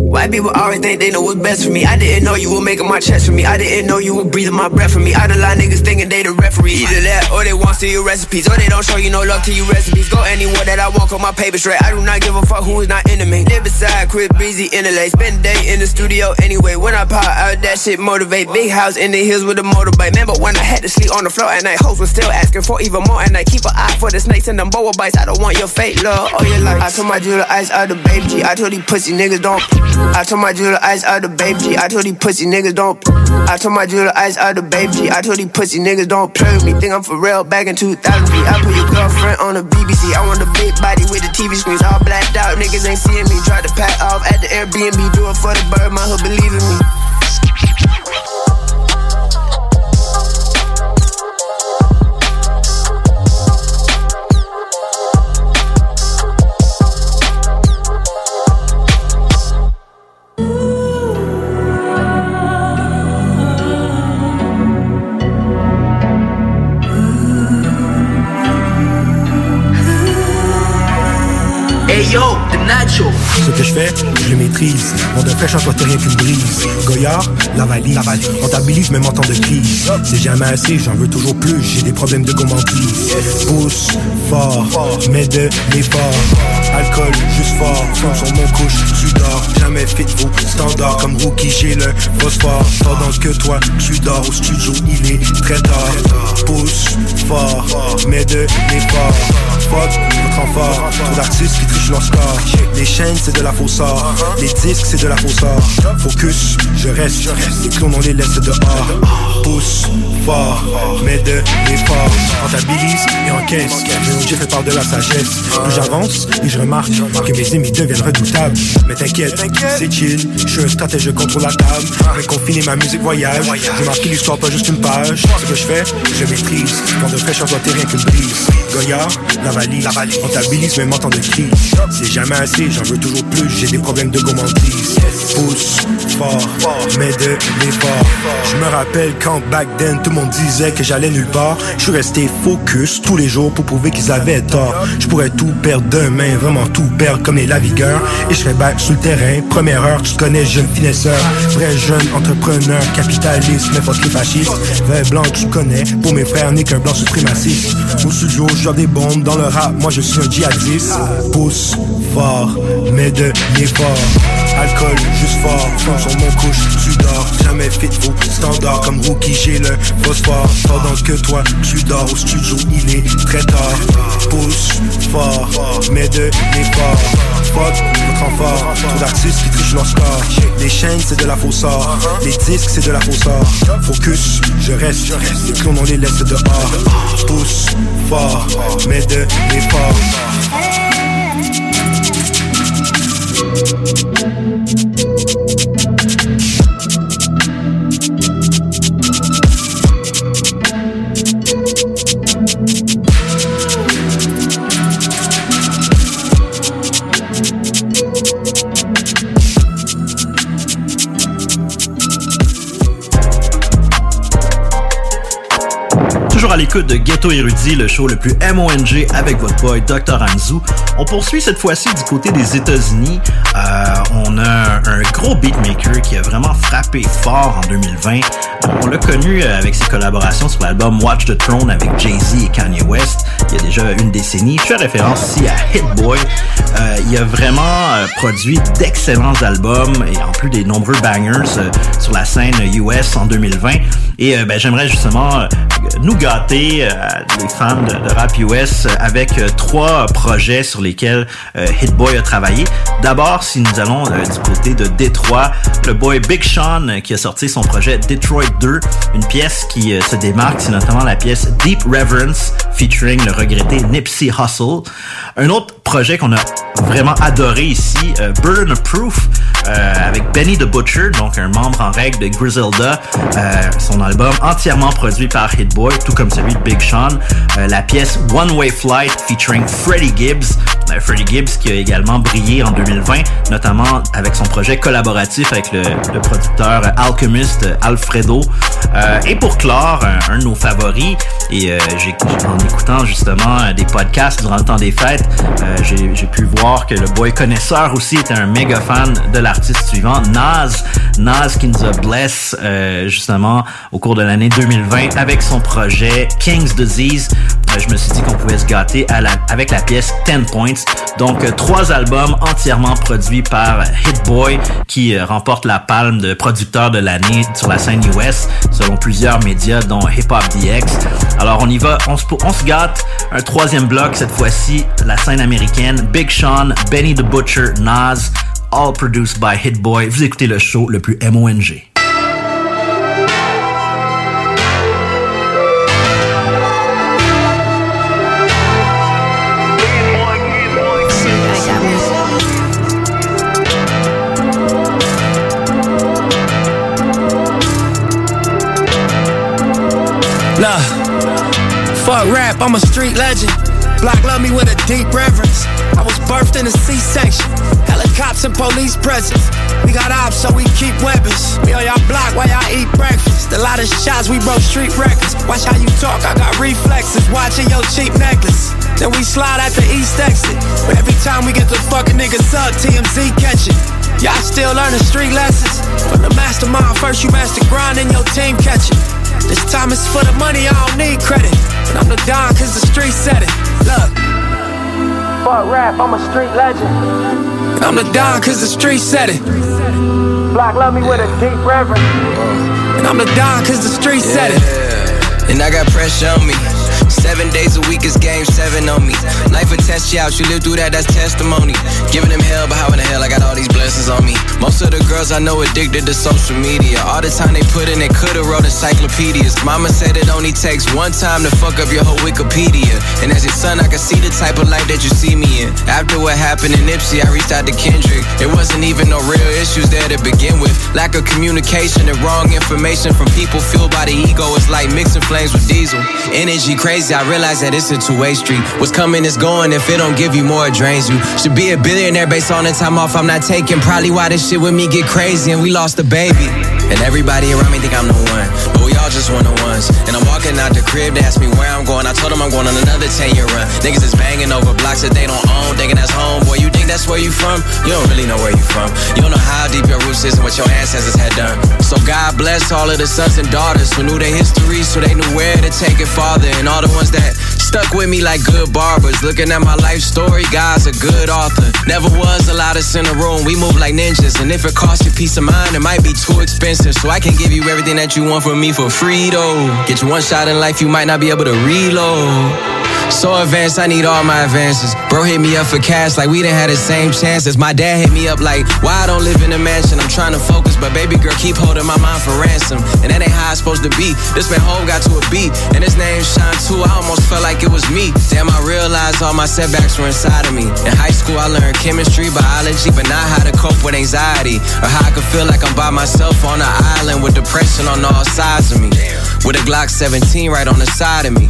Speaker 19: White people always think they know what's best for me. I didn't know you were making my chest for me. I didn't know you were breathing my breath for me. I done lie niggas thinking they the referee. Either that or they want to your recipes. Or they don't show you no love to your recipes. Go anywhere that I walk on my paper straight. I do not give a fuck who is not into me. Live beside Chris Breezy in lake. Spend day in the studio anyway. When I pop out, that shit motivate. Big house in the hills with a motorbike. Remember when I had to sleep on the floor at night? Hoes was still asking for even more and I keep an eye for the snakes and them boa bites. I don't want your fake love or your life. I told my jeweler ice out the baby G. I told these pussy niggas don't. I told my jeweler ice out the baby. I told these pussy niggas don't. I told my jeweler ice out the baby. I told these pussy niggas don't play with me. Think I'm for real back in 2003. I put your girlfriend on the BBC. I want a big body with the TV screens all blacked out. Niggas ain't seeing me. Try to pack off at the Airbnb. Do it for the bird. My hood believe in me.
Speaker 53: Ce que je fais, je le maîtrise. Mon de fraîche en rien qu'une brise. Goyard, la valise. On t'habilise même en temps de crise. C'est jamais assez, j'en veux toujours plus. J'ai des problèmes de gourmandise. Pousse fort, mais de l'effort. Alcool, juste fort. Fond sur mon couche, tu dors. Jamais fit vos standard comme rookie, j'ai le phosphore. Pendant que toi, tu dors au studio, il est très tard. Pousse fort, mais de l'effort. Fuck, votre fort. Trop d'artistes qui trichent leur score. Les chaînes, c'est de la fausse or. Les disques, c'est de la fausse or. Focus, je reste. Les clones, on les laisse dehors. Pousse fort, mais de l'effort. Rentabilise et encaisse. Mais j'ai fait part de la sagesse. Plus j'avance et je remarque que mes ennemis deviennent redoutables. Mais t'inquiète, c'est chill. Je suis un stratège, je contrôle la table. Avec confiné, ma musique voyage. J'ai marqué l'histoire, pas juste une page. Ce que je fais, je maîtrise. Quand de fraîcheur doit rien qu'une brise. Goyard, la valise. On t'habilise même en temps de crise. C'est jamais assez, j'en veux toujours plus. J'ai des problèmes de gourmandise. Pousse fort, mais de l'effort. Je me rappelle quand back then tout le monde disait que j'allais nulle part. Je suis resté focus tous les jours pour prouver qu'ils avaient tort. Je pourrais tout perdre demain, vraiment tout perdre comme les lavigueurs. Et je serais back sur le terrain. Première heure, tu connais jeune finesseur. Vrai jeune entrepreneur, capitaliste, mais fuck les fascistes. Vrai blanc, tu connais. Pour mes frères, n'est qu'un blanc suprémaciste. Au studio, je des bombes dans le rap. Moi, je suis un djihadiste. Pousse fort, mais de l'effort. Alcool, juste fort, sur mon couche, tu dors. Jamais fit vos standards comme rookie, j'ai le phosphore. Pendant que toi, tu dors au studio, il est très tard. Pousse fort, mais de l'effort Fuck, votre enfant, trop d'artistes qui trichent leur score. Les chaînes, c'est de la fausse or Les disques, c'est de la fausse or Focus, je reste, les clones, on les laisse dehors. Pousse fort, mais de l'effort
Speaker 39: Thank you. À l'écoute de Ghetto Érudit, le show le plus MONG avec votre boy Dr. Anzu. On poursuit cette fois-ci du côté des États-Unis. Euh, on a un gros beatmaker qui a vraiment frappé fort en 2020. On l'a connu avec ses collaborations sur l'album Watch the Throne avec Jay-Z et Kanye West il y a déjà une décennie. Je fais référence ici à Hit Boy. Euh, il a vraiment euh, produit d'excellents albums et en plus des nombreux bangers euh, sur la scène US en 2020. Et ben, j'aimerais justement nous gâter, les fans de, de, rap US, avec trois projets sur lesquels Hit Boy a travaillé. D'abord, si nous allons du côté de Détroit, le boy Big Sean qui a sorti son projet Detroit 2, une pièce qui se démarque, c'est notamment la pièce Deep Reverence featuring le regretté Nipsey Hussle. Un autre projet qu'on a vraiment adoré ici, euh, of Proof, euh, avec Benny the Butcher, donc un membre en règle de Griselda. Euh, son album entièrement produit par Hit Boy, tout comme celui de Big Sean. Euh, la pièce One Way Flight featuring Freddie Gibbs. Euh, Freddie Gibbs qui a également brillé en 2020, notamment avec son projet collaboratif avec le, producteur Alchemist Alfredo. Euh, et pour clore, un, de nos favoris, et j'ai en écoutant justement des podcasts durant le temps des fêtes, j'ai pu voir que le boy connaisseur aussi était un méga fan de l'artiste suivant, Nas. Nas qui nous a bless euh, justement au cours de l'année 2020 avec son projet King's Disease. Euh, je me suis dit qu'on pouvait se gâter avec la pièce 10 Points. Donc euh, trois albums entièrement produits par Hit Boy qui remporte la palme de producteur de l'année sur la scène US selon plusieurs médias dont Hip Hop DX. Alors on y va, on se, on gâte. Un troisième bloc cette fois-ci, la scène américaine. Big Sean, Benny the Butcher, Nas, all produced by Hit Boy. Vous écoutez le show le plus MONG.
Speaker 54: Nah, fuck rap, I'm a street legend. Block love me with a deep reverence. I was birthed in a C-section. Helicopters and police presence. We got ops, so we keep weapons. We on y'all block while y'all eat breakfast. A lot of shots, we broke street records. Watch how you talk, I got reflexes. Watching your cheap necklace.
Speaker 50: Then we slide at the east exit. But every time we get the fucking niggas up, TMZ catch it. Y'all still learning street lessons. From the mastermind, first you master grind and your team catch it. This time it's for the money, I don't need credit. But I'm the Don cause the street said it. Look. Fuck rap, I'm a street legend. I'm the Don cause the street said it. Black love me with a deep reverence. And I'm the Don cause the street said it.
Speaker 22: And I got pressure on me. Seven days a week is game seven on me. Life will test you out, you live through that, that's testimony. Giving them hell, but how in the hell I got all these blessings on me? Most of the girls I know addicted to social media. All the time they put in, they could've wrote encyclopedias. Mama said it only takes one time to fuck up your whole Wikipedia. And as your son, I can see the type of life that you see me in. After what happened in Nipsey, I reached out to Kendrick. It wasn't even no real issues there to begin with. Lack of communication and wrong information from people fueled by the ego. It's like mixing flames with diesel. Energy crazy, I realize that it's a two-way street. What's coming is going. If it don't give you more, it drains you. Should be a billionaire based on the time off I'm not taking. Probably why this shit with me get crazy and we lost a baby. And everybody around me think I'm the one, but we all just one on ones. And I'm walking out the crib, they ask me where I'm going. I told them I'm going on another 10 year run. Niggas is banging over blocks that they don't own, thinking that's home. Boy, you think that's where you from? You don't really know where you from. You don't know how deep your roots is and what your ancestors had done. So God bless all of the sons and daughters who knew their history, so they knew where to take it farther. And all the ones that stuck with me like good barbers. Looking at my life story, God's a good author. Never was the loudest in the room. We move like ninjas, and if it costs you peace of mind, it might be too expensive. So I can give you everything that you want from me for free, though. Get you one shot in life, you might not be able to reload. So advanced, I need all my advances. Bro hit me up for cash like we didn't have the same chances. My dad hit me up like, why I don't live in a mansion? I'm trying to focus, but baby girl keep holding my mind for ransom. And that ain't how it's supposed to be. This man home got to a beat, and his name Shine too. I almost felt like it was me. Damn, I realized all my setbacks were inside of me. In high school, I learned chemistry, biology, but not how to cope with anxiety. Or how I could feel like I'm by myself on an island with depression on all sides of me. With a Glock 17 right on the side of me.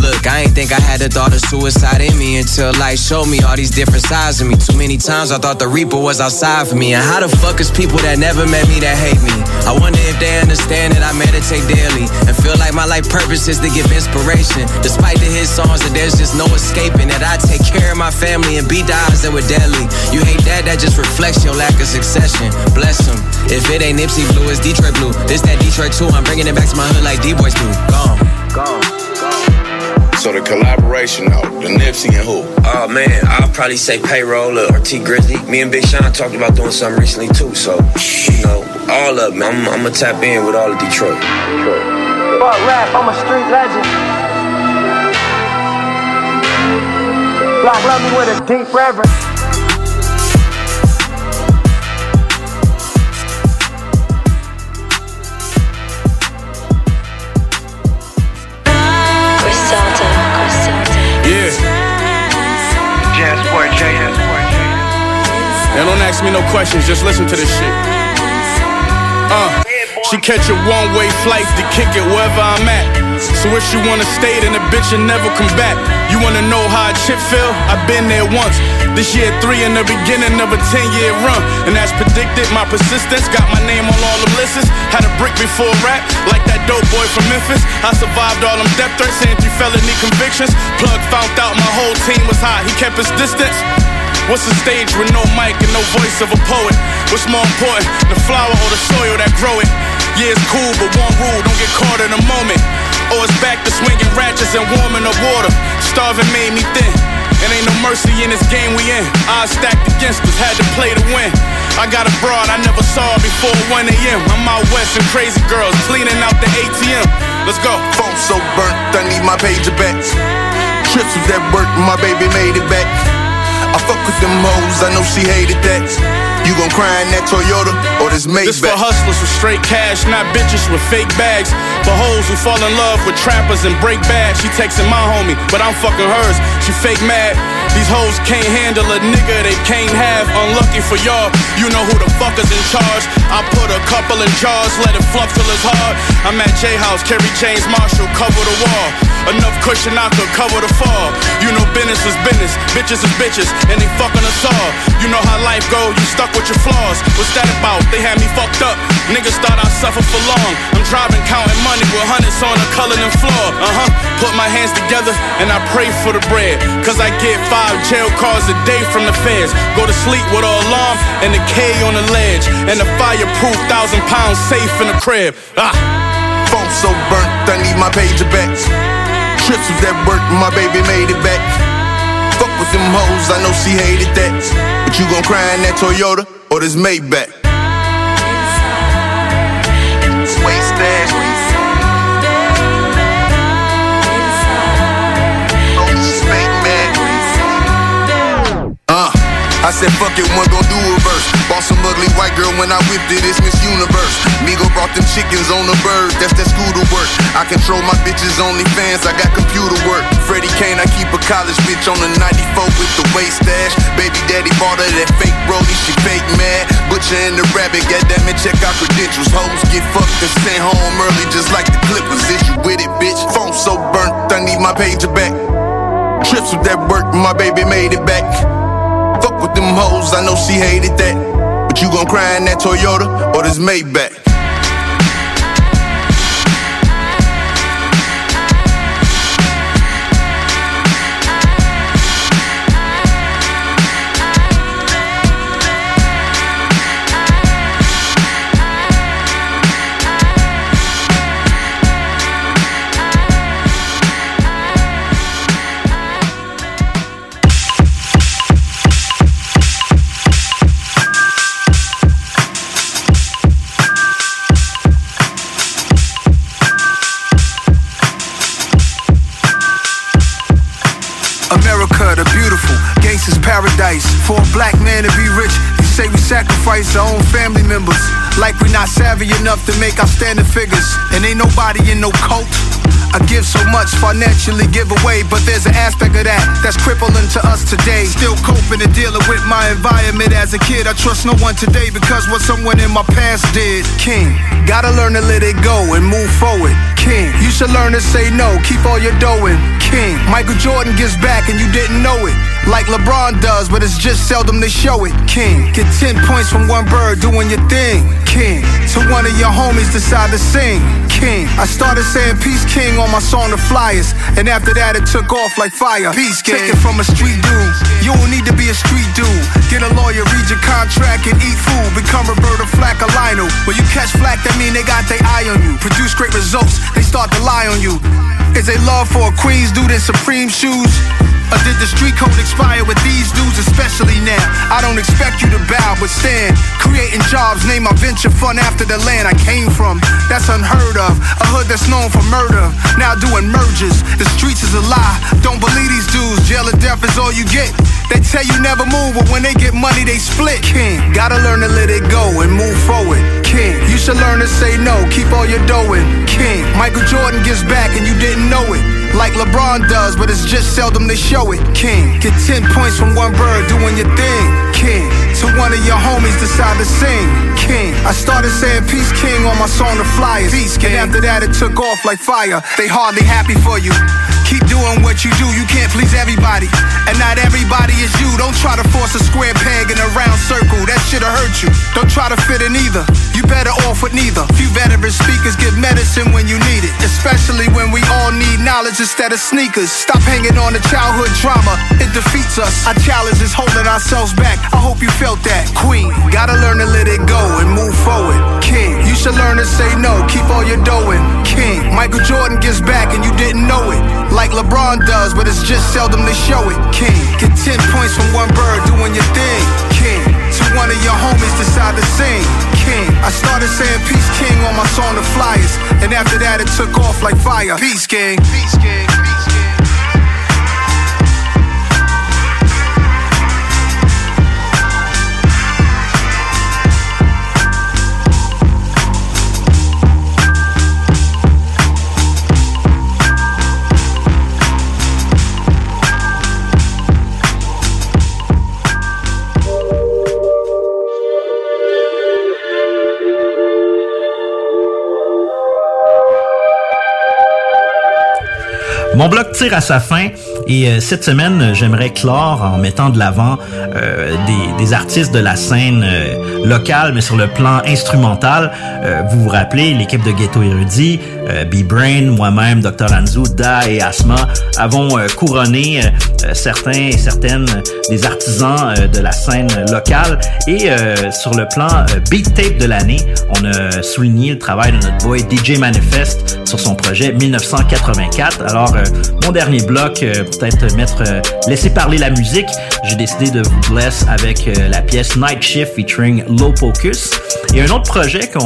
Speaker 22: Look, I ain't think I had the thought of suicide in me until life showed me all these different sides of me. Too many times I thought the Reaper was outside for me. And how the fuck is people that never met me that hate me? I wonder if they understand that I meditate daily and feel like my life purpose is to give inspiration. Despite the hit songs, that there's just no escaping. That I take care of my family and beat the odds that were deadly. You hate that, that just reflects your lack of succession. Bless them. If it ain't Nipsey Blue, it's Detroit Blue. This that Detroit too. I'm bringing it back to my hood like D-Boys do. Gone. Gone.
Speaker 55: So the collaboration though, the Nipsey and who?
Speaker 7: Oh man, I'll probably say payroll or T Grizzly. Me and Big Sean talked about doing something recently too. So, you know, all of them. I'm, I'm gonna tap in with all of Detroit. Detroit.
Speaker 50: Fuck rap, I'm a street legend. Black love me with a deep reverence.
Speaker 15: Don't ask me no questions, just listen to this shit. Uh, she catch a one-way flight to kick it wherever I'm at. So if she wanna stay, then the bitch will never come back. You wanna know how a chip feel? I've been there once. This year three in the beginning of a 10-year run. And as predicted, my persistence got my name on all them lists. Had a brick before rap, like that dope boy from Memphis. I survived all them death threats and three felony convictions. Plug found out my whole team was hot, he kept his distance. What's a stage with no mic and no voice of a poet? What's more important, the flower or the soil that grow it? Yeah, it's cool, but one rule, don't get caught in a moment. Or it's back to swinging ratchets and warming the water. Starving made me thin. And ain't no mercy in this game we in. Odds stacked against us, had to play to win. I got a broad I never saw before 1 a.m. I'm out west and crazy girls cleaning out the ATM. Let's go.
Speaker 56: Phone so burnt, I need my pager back. Trips was at work, my baby made it back. I fuck with them hoes, I know she hated that. You gon' cry in that Toyota or this Maybach?
Speaker 15: This for hustlers with straight cash, not bitches with fake bags. For hoes who fall in love with trappers and break bad. She texting my homie, but I'm fucking hers. She fake mad. These hoes can't handle a nigga they can't have. Unlucky for y'all, you know who the fuck is in charge. I put a couple in jars, let it fluff till it's hard. I'm at J House, Kerry James Marshall, cover the wall. Enough cushion I could cover the fall. You know business is business, bitches is bitches, and they fucking us all. You know how life go, you stuck with your flaws. What's that about? They had me fucked up. Niggas thought I'd suffer for long. I'm driving, counting money with hundreds on the Cullinan floor. Uh huh. Put
Speaker 57: put my hands together and I pray for the bread. Cause I get five jail calls a day from the feds. Go to sleep with an alarm and a K on the ledge. And a fireproof thousand pounds safe in the crib. Ah.
Speaker 56: Phone so burnt, I need my pager back. Trips was that work, my baby made it back. Fuck with them hoes, I know she hated that. But you gon' cry in that Toyota or this Maybach? I said fuck it, one gon' do a verse. Bought some ugly white girl when I whipped it, it's Miss Universe. Migo brought them chickens on the bird, that's that scooter work. I control my bitches only fans, I got computer work. Freddie Kane, I keep a college bitch on the 94 with the waist stash. Baby daddy bought her that fake brody, she fake mad. Butcher and the rabbit, goddamn it, check out credentials. Hoes get fucked and sent home early just like the Clippers. Is you with it, bitch? Phone so burnt, I need my pager back. Trips with that work, my baby made it back. With them hoes, I know she hated that. But you gon' cry in that Toyota or this Maybach?
Speaker 15: Paradise. For a black man to be rich, you say we sacrifice our own family members. Like we not savvy enough to make outstanding figures. And ain't nobody in no cult. I give so much financially give away, but there's an aspect of that that's crippling to us today. Still coping and dealing with my environment as a kid. I trust no one today because what someone in my past did. King, gotta learn to let it go and move forward. King, you should learn to say no, keep all your in. King, Michael Jordan gives back and you didn't know it. Like LeBron does, but it's just seldom they show it. King, get 10 points from one bird doing your thing. King, to one of your homies decide to sing. King, I started saying Peace King on my song The Flyers, and after that it took off like fire. Peace King, take it from a street dude. You don't need to be a street dude. Get a lawyer, read your contract, and eat food. Become Roberta Flack or Lionel. When you catch flack, that mean they got their eye on you. Produce great results, they start to lie on you. Is they love for a Queens dude in Supreme shoes? Or did the street code expire with these dudes, especially now? I don't expect you to bow, but stand. Creating jobs, name my venture fund after the land I came from. That's unheard of. A hood that's known for murder. Now doing mergers. The streets is a lie. Don't believe these dudes. Jail or death is all you get. They tell you never move, but when they get money, they split. King, gotta learn to let it go and move forward. King, you should learn to say no, keep all your dough in. King, Michael Jordan gives back and you didn't know it. Like LeBron does, but it's just seldom they show it. King, get 10 points from one bird doing your thing. King, to one of your homies decide to sing. King, I started saying Peace King on my song The Flyers. Peace King. And after that it took off like fire. They hardly happy for you. Keep doing what you do, you can't please everybody. And not everybody is you. Don't try to force a square peg in a round circle, that shit'll hurt you. Don't try to fit in either, you better off with neither. Few veteran speakers give medicine when you need it, especially when we all need knowledge instead of sneakers. Stop hanging on to childhood trauma, it defeats us. Our challenge is holding ourselves back. I hope you felt that. Queen, gotta learn to let it go and move forward. King, should learn to say no, keep all your dough in. King, Michael Jordan gives back and you didn't know it. Like LeBron does, but it's just seldom they show it. King, get 10 points from one bird doing your thing. King, to one of your homies decide to sing. King, I started saying Peace King on my song The Flyers, and after that it took off like fire. Peace King. Peace King. Peace
Speaker 39: Mon blog tire à sa fin et euh, cette semaine, j'aimerais clore en mettant de l'avant euh, des, artistes de la scène euh, locale, mais sur le plan instrumental. vous vous rappelez, l'équipe de Ghetto Érudit B-Brain, moi-même, Dr. Anzu, Da et Asma avons euh, couronné euh, certains et certaines des artisans de la scène locale. Et sur le plan Beat Tape de l'année, on a souligné le travail de notre boy DJ Manifest sur son projet 1984. Alors, mon dernier bloc, peut-être mettre laisser parler la musique, j'ai décidé de vous bless avec la pièce Night Shift featuring Low Focus. Et un autre projet que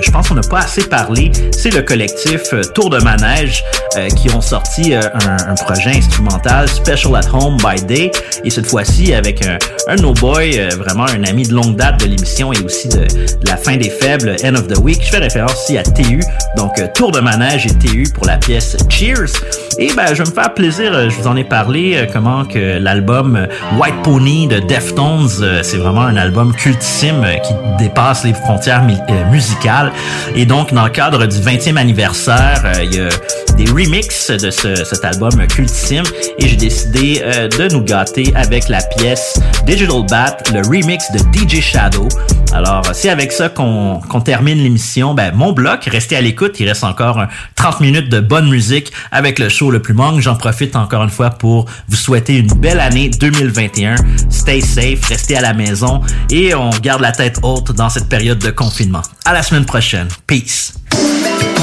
Speaker 39: je pense qu'on n'a pas assez parlé, c'est le collectif euh, Tour de Manège euh, qui ont sorti euh, un, projet instrumental Special at Home by Day et cette fois-ci avec un, un no boy, vraiment un ami de longue date de l'émission et aussi de, la fin des faibles, End of the Week. Je fais référence ici à TU, donc Tour de Manège et TU pour la pièce Cheers. Et ben, je vais me faire plaisir, je vous en ai parlé, comment que l'album White Pony de Deftones, c'est vraiment un album cultissime qui dépasse les frontières musicales et donc, dans le cadre du 20e anniversaire, euh, il y a des remixes de cet album cultissime et j'ai décidé euh, de nous gâter avec la pièce Digital Bat, le remix de DJ Shadow. Alors, c'est avec ça qu'on termine l'émission. Ben, mon bloc, restez à l'écoute. Il reste encore 30 minutes de bonne musique avec le show le plus manque. J'en profite encore une fois pour vous souhaiter une belle année 2021. Stay safe, restez à la maison et on garde la tête haute dans cette période de confinement. À la semaine prochaine. Peace.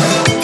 Speaker 58: Thank you.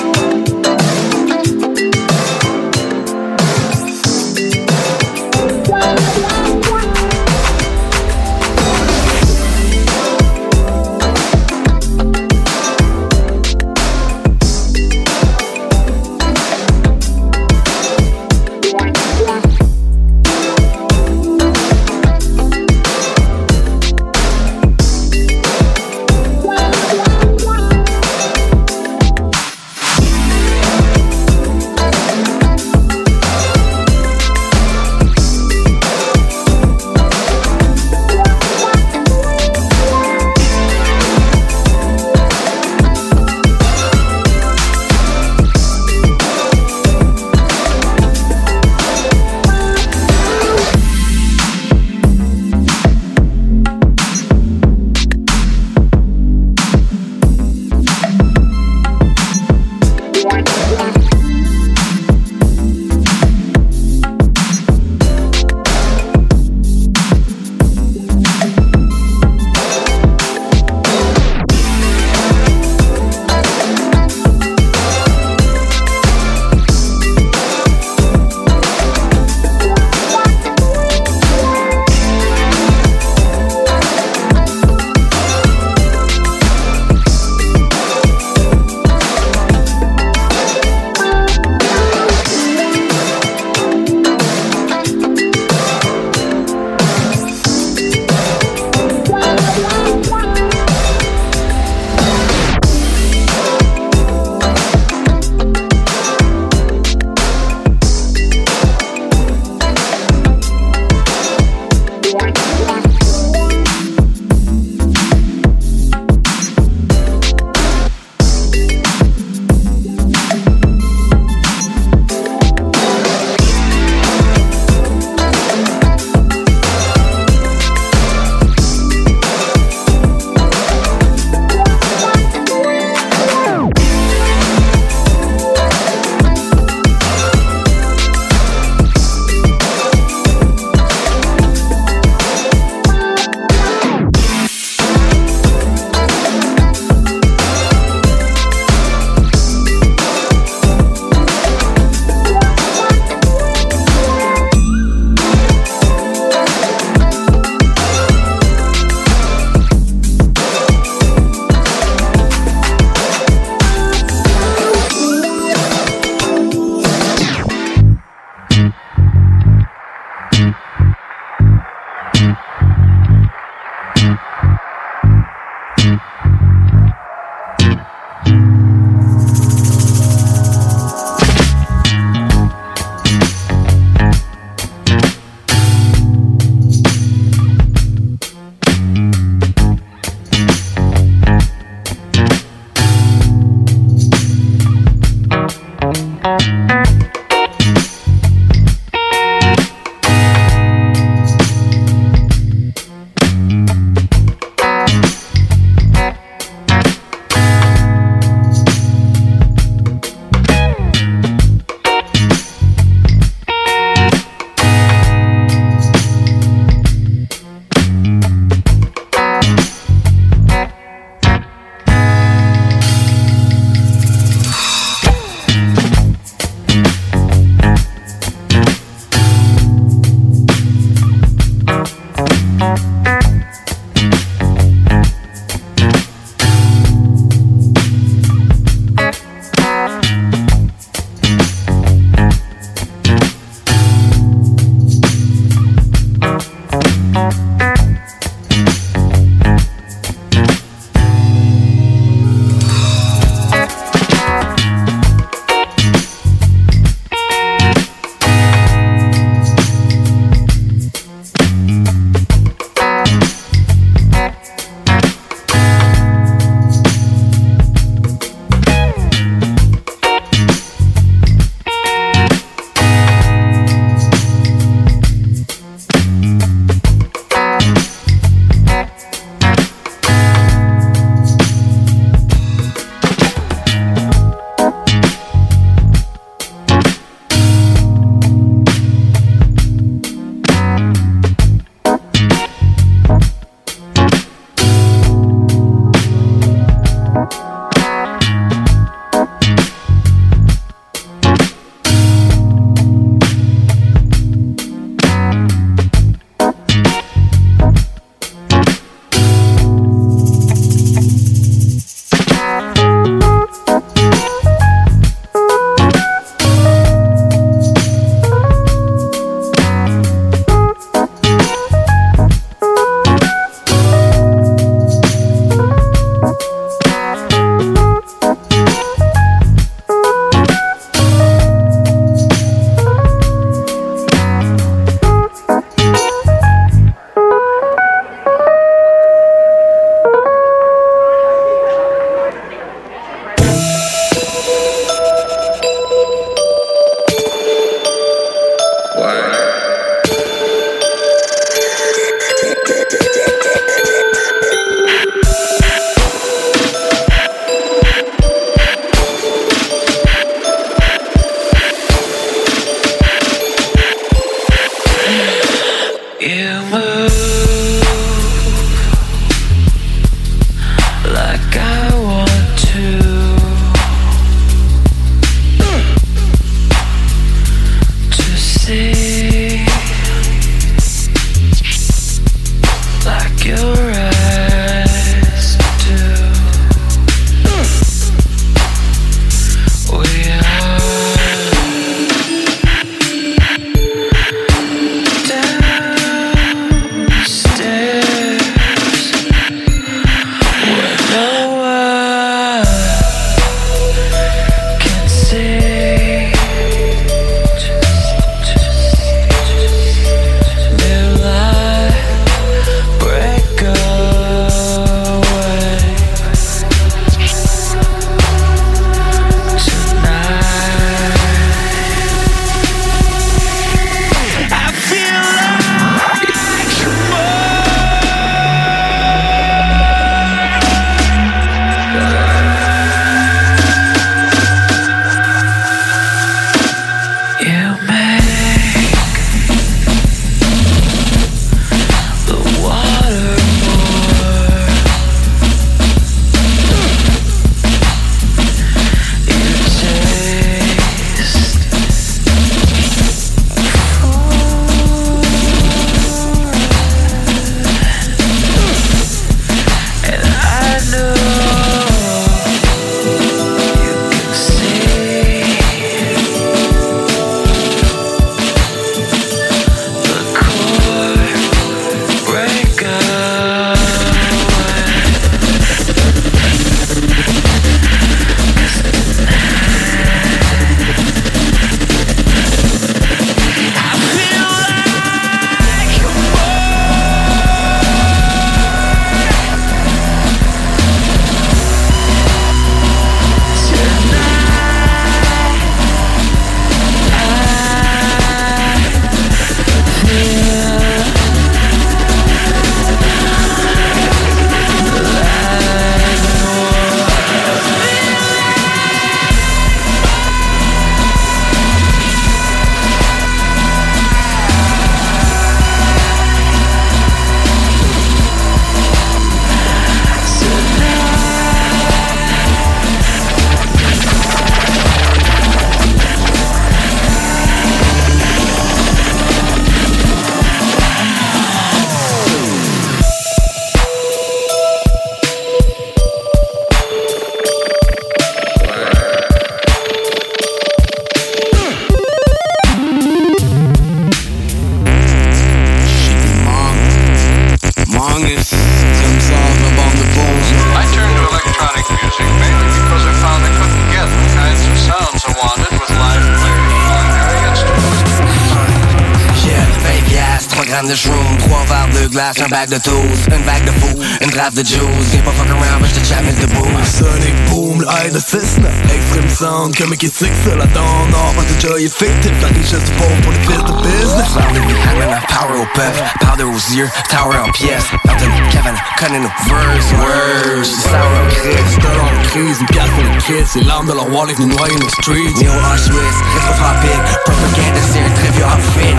Speaker 58: Sound, comme qui sick, c'est la dent nord Parce que joy est fictif, la richesse du pauvre pour les clés de business.
Speaker 22: Parle de Hannah, power au peuple, powder aux yeux, tower en pièces Elton, Kevin, cunning nos verse, words, sour en crise
Speaker 58: Dollar en crise, une pièce pour les kids. C'est l'arme de leur wall, ils nous noient nos streets
Speaker 22: Néo Auschwitz, rétro-tropique, propaganda, c'est un très vieux outfit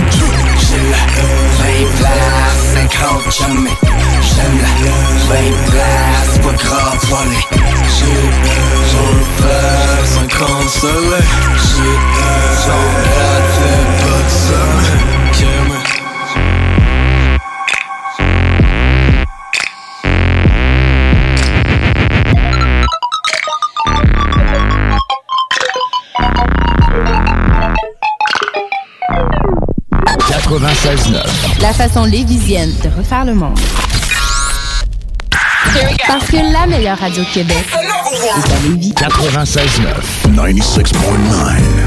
Speaker 22: J'aime la 20 places, 50 jamais J'aime la 20 places, pas grave, voilà
Speaker 58: J'ai peur, 50 soleil J'ai son gratte, pas de sommeil
Speaker 59: La façon lévisienne de refaire le monde. Parce que la meilleure radio de Québec est à Lévis.
Speaker 60: 96.9. 96.9.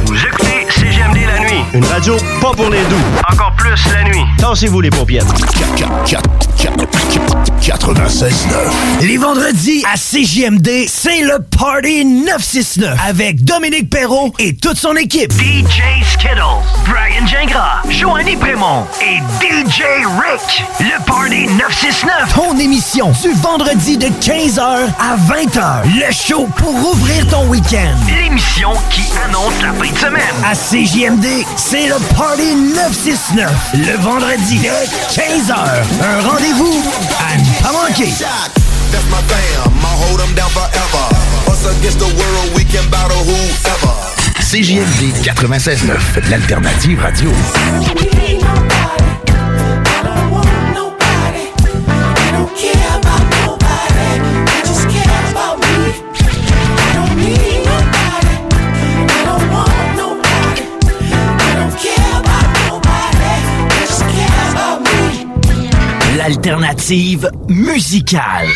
Speaker 61: Vous écoutez CGMD la nuit.
Speaker 62: Une radio pas pour les doux.
Speaker 61: Encore plus la nuit.
Speaker 62: Tassez-vous les paupières.
Speaker 60: 96.9.
Speaker 63: Les vendredis à CJMD, c'est le Party 969 avec Dominique Perrault et toute son équipe.
Speaker 61: DJ Skittles, Brian Gingras, Joanny Prémont et DJ Rick. Le Party 969.
Speaker 63: Ton émission du vendredi de 15h à 20h. Le show pour ouvrir ton week-end.
Speaker 61: L'émission qui annonce la fin de semaine.
Speaker 63: À CJMD, c'est le Party 969. Le vendredi de 15h. Un rendez-vous à ne pas manquer.
Speaker 56: That's my fam, I'll hold them down forever. Us against the world, we can battle whoever.
Speaker 60: CJMD 96.9. L'alternative radio.
Speaker 63: L'alternative musicale.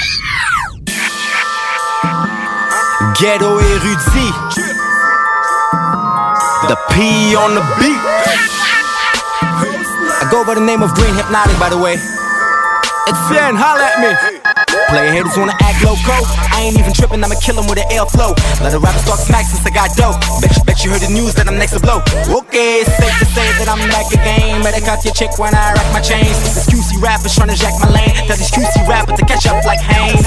Speaker 64: Ghetto érudit. The P on the beat. I go by the name of Green Hypnotic, by the way. Etienne, holla at me. Player haters wanna act loco. I ain't even tripping, I'ma kill 'em with an airflow. Let a rapper talk smack since I got dope. Bet you, bet you heard the news that I'm next to blow. Okay, it's safe to say that I'm back again. Better cut your chick when I rock my chains. These QC rappers tryna jack my lane. Tell these QC rappers to catch up like Haynes.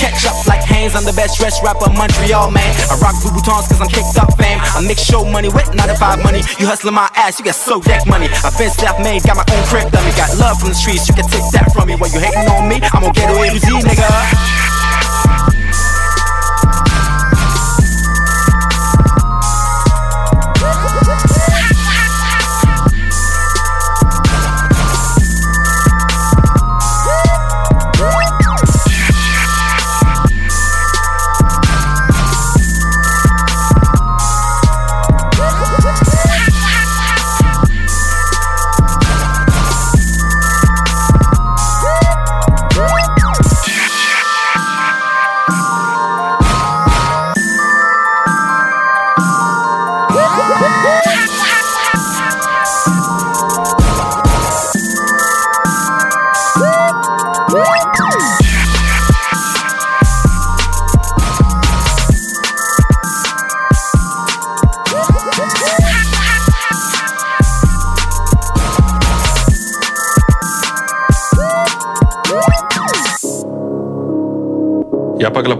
Speaker 64: Catch up like Haynes, I'm the best dressed rapper Montreal, man. I rock Louboutins cause I'm kicked up, fam. I mix show money with 9 to 5 money. You hustling my ass, you got so deck money. I've been self made, got my own crib dummy. Got love from the streets, you can take that from me. When you hating on me, I'm gonna get away with you, nigga.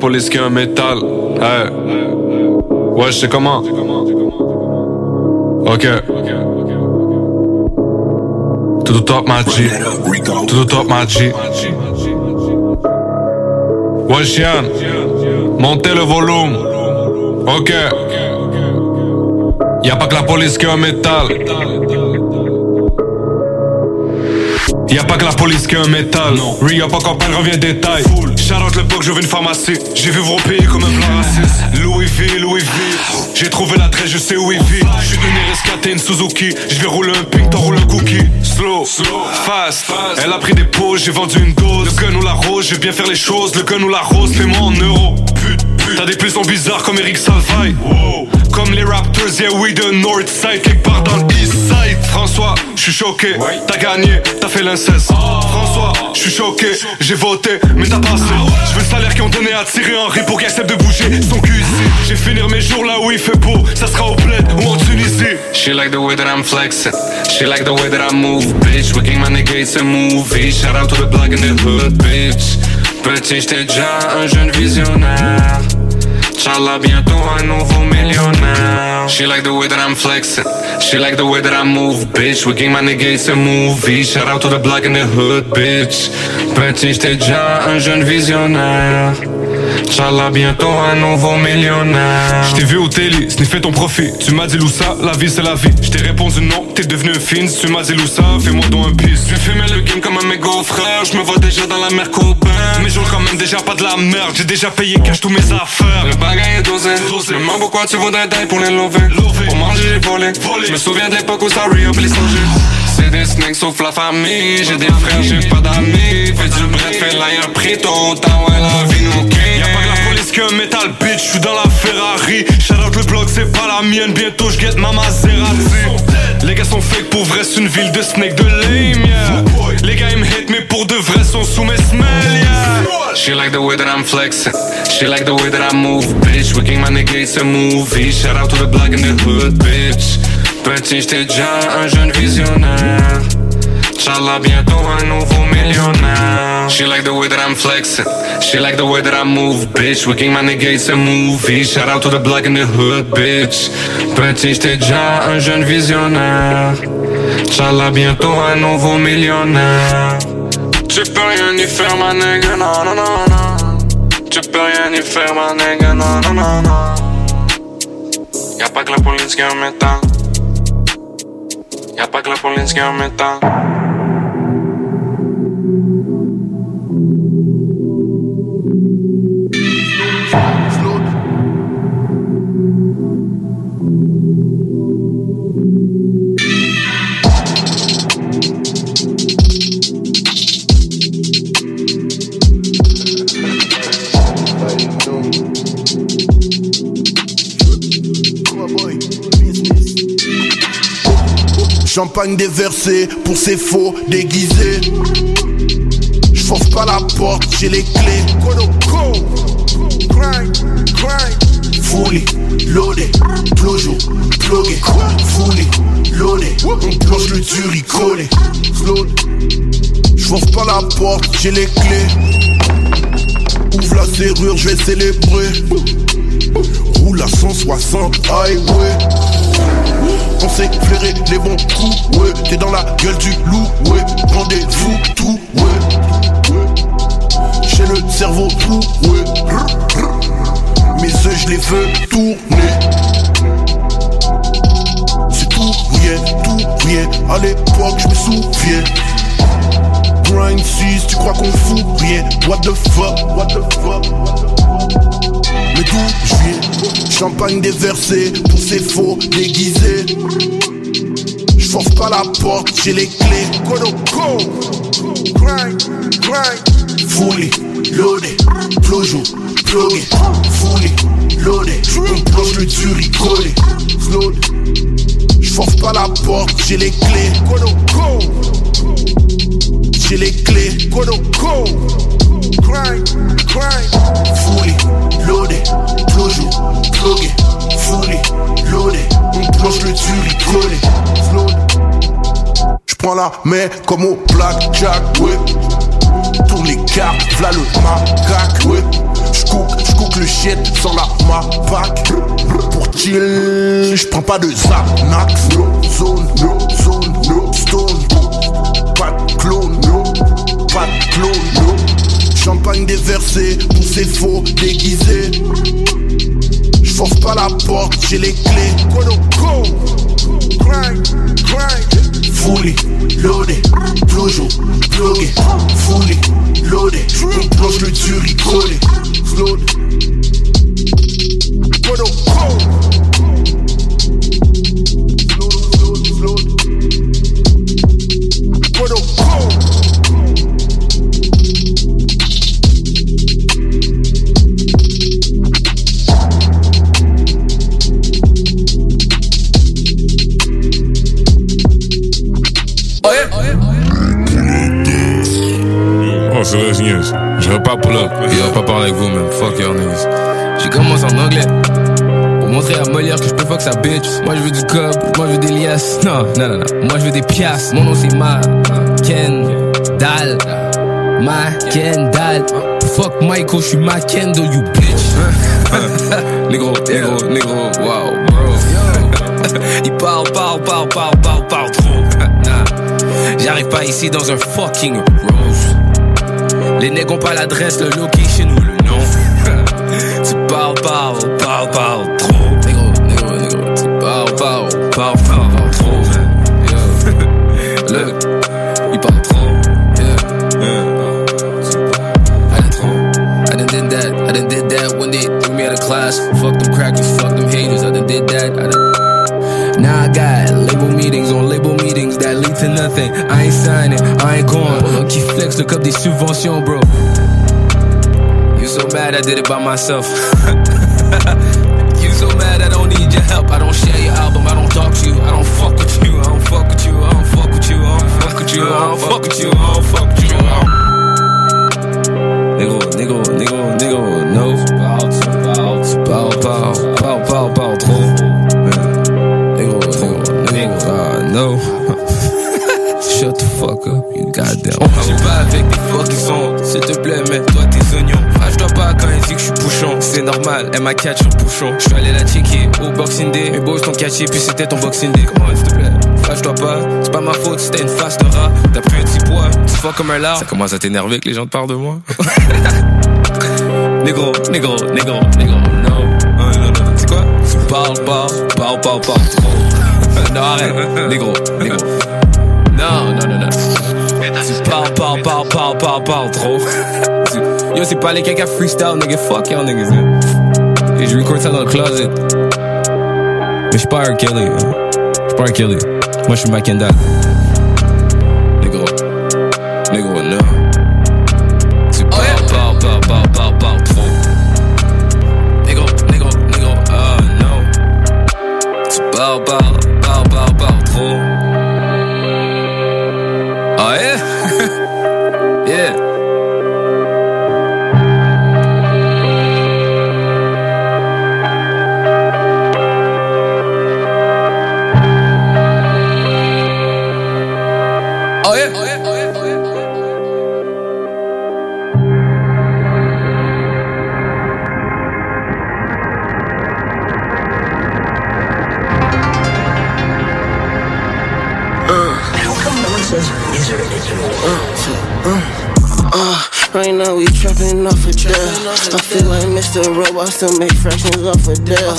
Speaker 65: Police qui a un métal. Hey. Ouais, je comment? Ok. Tout au top, ma. Tout au top, ma G. Ouais, chien. Montez le volume. Ok. Y a pas que la police qui a un métal. Y'a pas que la police qui a un métal. Re up encore pas revient détail. Shout l'époque, je veux une pharmacie. J'ai vu vos pays comme un blanc raciste. Louis V, Louis V. J'ai trouvé l'adresse, je sais où il vit. J'suis devenu rescaté une Suzuki. Je vais rouler un pink, t'en roules un cookie. Slow, fast. Elle a pris des pauses, j'ai vendu une dose. Le gun ou la rose, je vais bien faire les choses. Le gun ou la rose, fais-moi en euros. T'as des plaisons bizarres comme Eric Salvaille. Comme les Raptors, yeah, we the North Side. Quelque part dans le East Side. François je suis choqué, t'as gagné, t'as fait l'inceste. François, je suis choqué, j'ai voté, mais t'as passé. Je veux le salaire qu'ils ont donné à Thierry Henry pour qu'il accepte de bouger son cul ici. J'ai finir mes jours là où il fait beau, ça sera au bled ou en Tunisie.
Speaker 66: She like the way that I'm flexing. She like the way that I move, bitch. We my nigga, it's a movie. Shout out to the black in the hood, bitch. Petit, j'étais déjà un jeune visionnaire. Inch'Allah, bientôt un nouveau millionnaire. She like the way that I'm flexing. She like the way that I move, bitch. We my nigga, it's a movie. Shout out to the black in the hood, bitch. Petit, j'étais déjà un jeune visionnaire. Inch'Allah, bientôt un nouveau millionnaire.
Speaker 65: Je t'ai vu au télé, fait ton profit. Tu m'as dit Loussa, la vie c'est la vie. Je t'ai répondu non, t'es devenu fin. tu m'as dit Loussa, fais-moi donc un pisse.
Speaker 66: Je fumer le game comme un mégot frère. Je me vois déjà dans la mer copain.
Speaker 65: Mais j'aurais quand même déjà pas de la merde. J'ai déjà payé cash tous mes affaires.
Speaker 66: Le bagage est dosé. Demande pourquoi tu voudrais d'aide pour les lever. Pour manger, j'ai volé. Je me souviens de l'époque où ça re-up les C'est des snakes sauf la famille. J'ai des frères, j'ai pas d'amis. Fais du bref, fais l'ailleurs pris tôt. ouais, la vie nous
Speaker 65: qu'un metal bitch, je suis dans la Ferrari. Shout out le bloc, c'est pas la mienne. Bientôt get ma Maserati. Les gars sont fake pour vrai, c'est une ville de snake de lame, yeah. Les gars ils me hate, mais pour de vrai sont sous mes smells, yeah.
Speaker 66: She like the way that I'm flexing. She like the way that I move, bitch. Wigging my nigga, it's a movie. Shout out to the black in the hood, bitch. Petit, j'étais déjà un jeune visionnaire. Inch'Allah, bientôt un nouveau millionnaire. She like the way that I'm flexing. She like the way that I move, bitch. Working my nigga, it's a movie. Shout out to the black in the hood, bitch. Petit, j'étais déjà un jeune visionnaire. Inch'Allah, bientôt un nouveau millionnaire. Tu peux rien y faire, ma nigga, non, non, non, non. Tu peux rien y faire, ma nigga, non, non, non. Y'a pas que la police qui en mettant. Y'a pas que la police qui en.
Speaker 41: Champagne déversé pour ces faux déguisés. J'force pas la porte, j'ai les clés. Fully loaded, plojo, plugué, fully loaded. On plonge le dur, collé. J'force pas la porte, j'ai les clés. Ouvre la serrure, je vais célébrer. Roule à 160 highway. On sait flairer les bons coups, ouais. T'es dans la gueule du loup, ouais. Rendez-vous tout, ouais. J'ai le cerveau tout, ouais. Mes œufs, je les veux tourner. C'est tout, rien, tout, rien. À l'époque, je me souviens. Grind 6, tu crois qu'on fout rien. What the fuck, what the fuck, Mais Champagne déversé pour ces faux déguisés. J'force pas la porte, j'ai les clés. Go, grind, grind. Fully loaded, plojo, plugué. Fully loaded, on plonge le dur, collé. J'force pas la porte, j'ai les clés. Go. J'ai les clés. Go. Grind, grind. Fully loaded, plojo, plugué. Fully loaded, on plonge le collé. Slowed. J'prends la main comme au blackjack, ouais. Tourne les cartes, v'là le macaque, ouais. J'cook, j'cook le shit sans la mapac. Pour chill, j'prends pas de Xanax. No zone, no zone, no stone. Pas de clone, no. Pas de clone. Champagne déversé pour ces faux déguisés. J'force pas la porte, j'ai les clés. Go, grind, grind. Fully loaded, plojo. Fully loaded, on plonge le dur, il collé. Slowed.
Speaker 50: Non, non, non, non. Moi je veux des piastres. Mon nom c'est Ma Ken Dal. Ma Ken Dal. Fuck Michael, je suis Ma Kendo, you bitch. négro, négro, négro, wow, bro. [LAUGHS] Il parle, parle, parle, parle, parle, parle trop. [LAUGHS] J'arrive pas ici dans un fucking rose. Les nègres ont pas l'adresse, le location ou le nom. [LAUGHS] tu parles, parles, parles, parles nothing. I ain't signing, I ain't going. Qu'ils flex, look up des subventions, bro. You so mad I did it by myself. you so mad I don't need your help. I don't share your album, I don't talk to you. I don't fuck with you, I don't fuck with you, I don't fuck with you, I don't fuck with you, I don't fuck with you, I don't fuck with you. Nigga, nigga, nigga, nigga, no. Pow, pow, pow, pow, pow, trop. Nigga, nigga, nigga, uh, no. Shut the fuck up, you goddamn. J'ai pas avec des fucking sons, s'il te plaît, mets-toi tes oignons. Fâche-toi pas quand elle dit que je suis bouchon. C'est normal, elle m'a catch sur bouchon. Je suis allé la checker au Boxing Day. Mes boys t'ont catché, puis c'était ton Boxing Day. Comment s'il te plaît? Fâche-toi pas, c'est pas ma faute, c'était une face de rat. T'as pris un petit poids, tu fuck comme un lard. Ça commence à t'énerver que les gens te parlent de moi. [LAUGHS] négro, négro, négro, négro, no. Non, non, non, c'est quoi? Tu parles, parles, parles, parles, parles trop. [LAUGHS] non, arrête, négro, négro. Non, non, non, non. Tu parles, parles, parles, parles, parles, parles trop. Yo, c'est pas les caca freestyle, nigga. Fuck y'all niggas, man. Et je record ça dans le closet. Mais je suis pas un Kelly. hein. Je suis pas un Kelly. Moi, je suis Mackendal.
Speaker 67: Robot still make fractions off a death.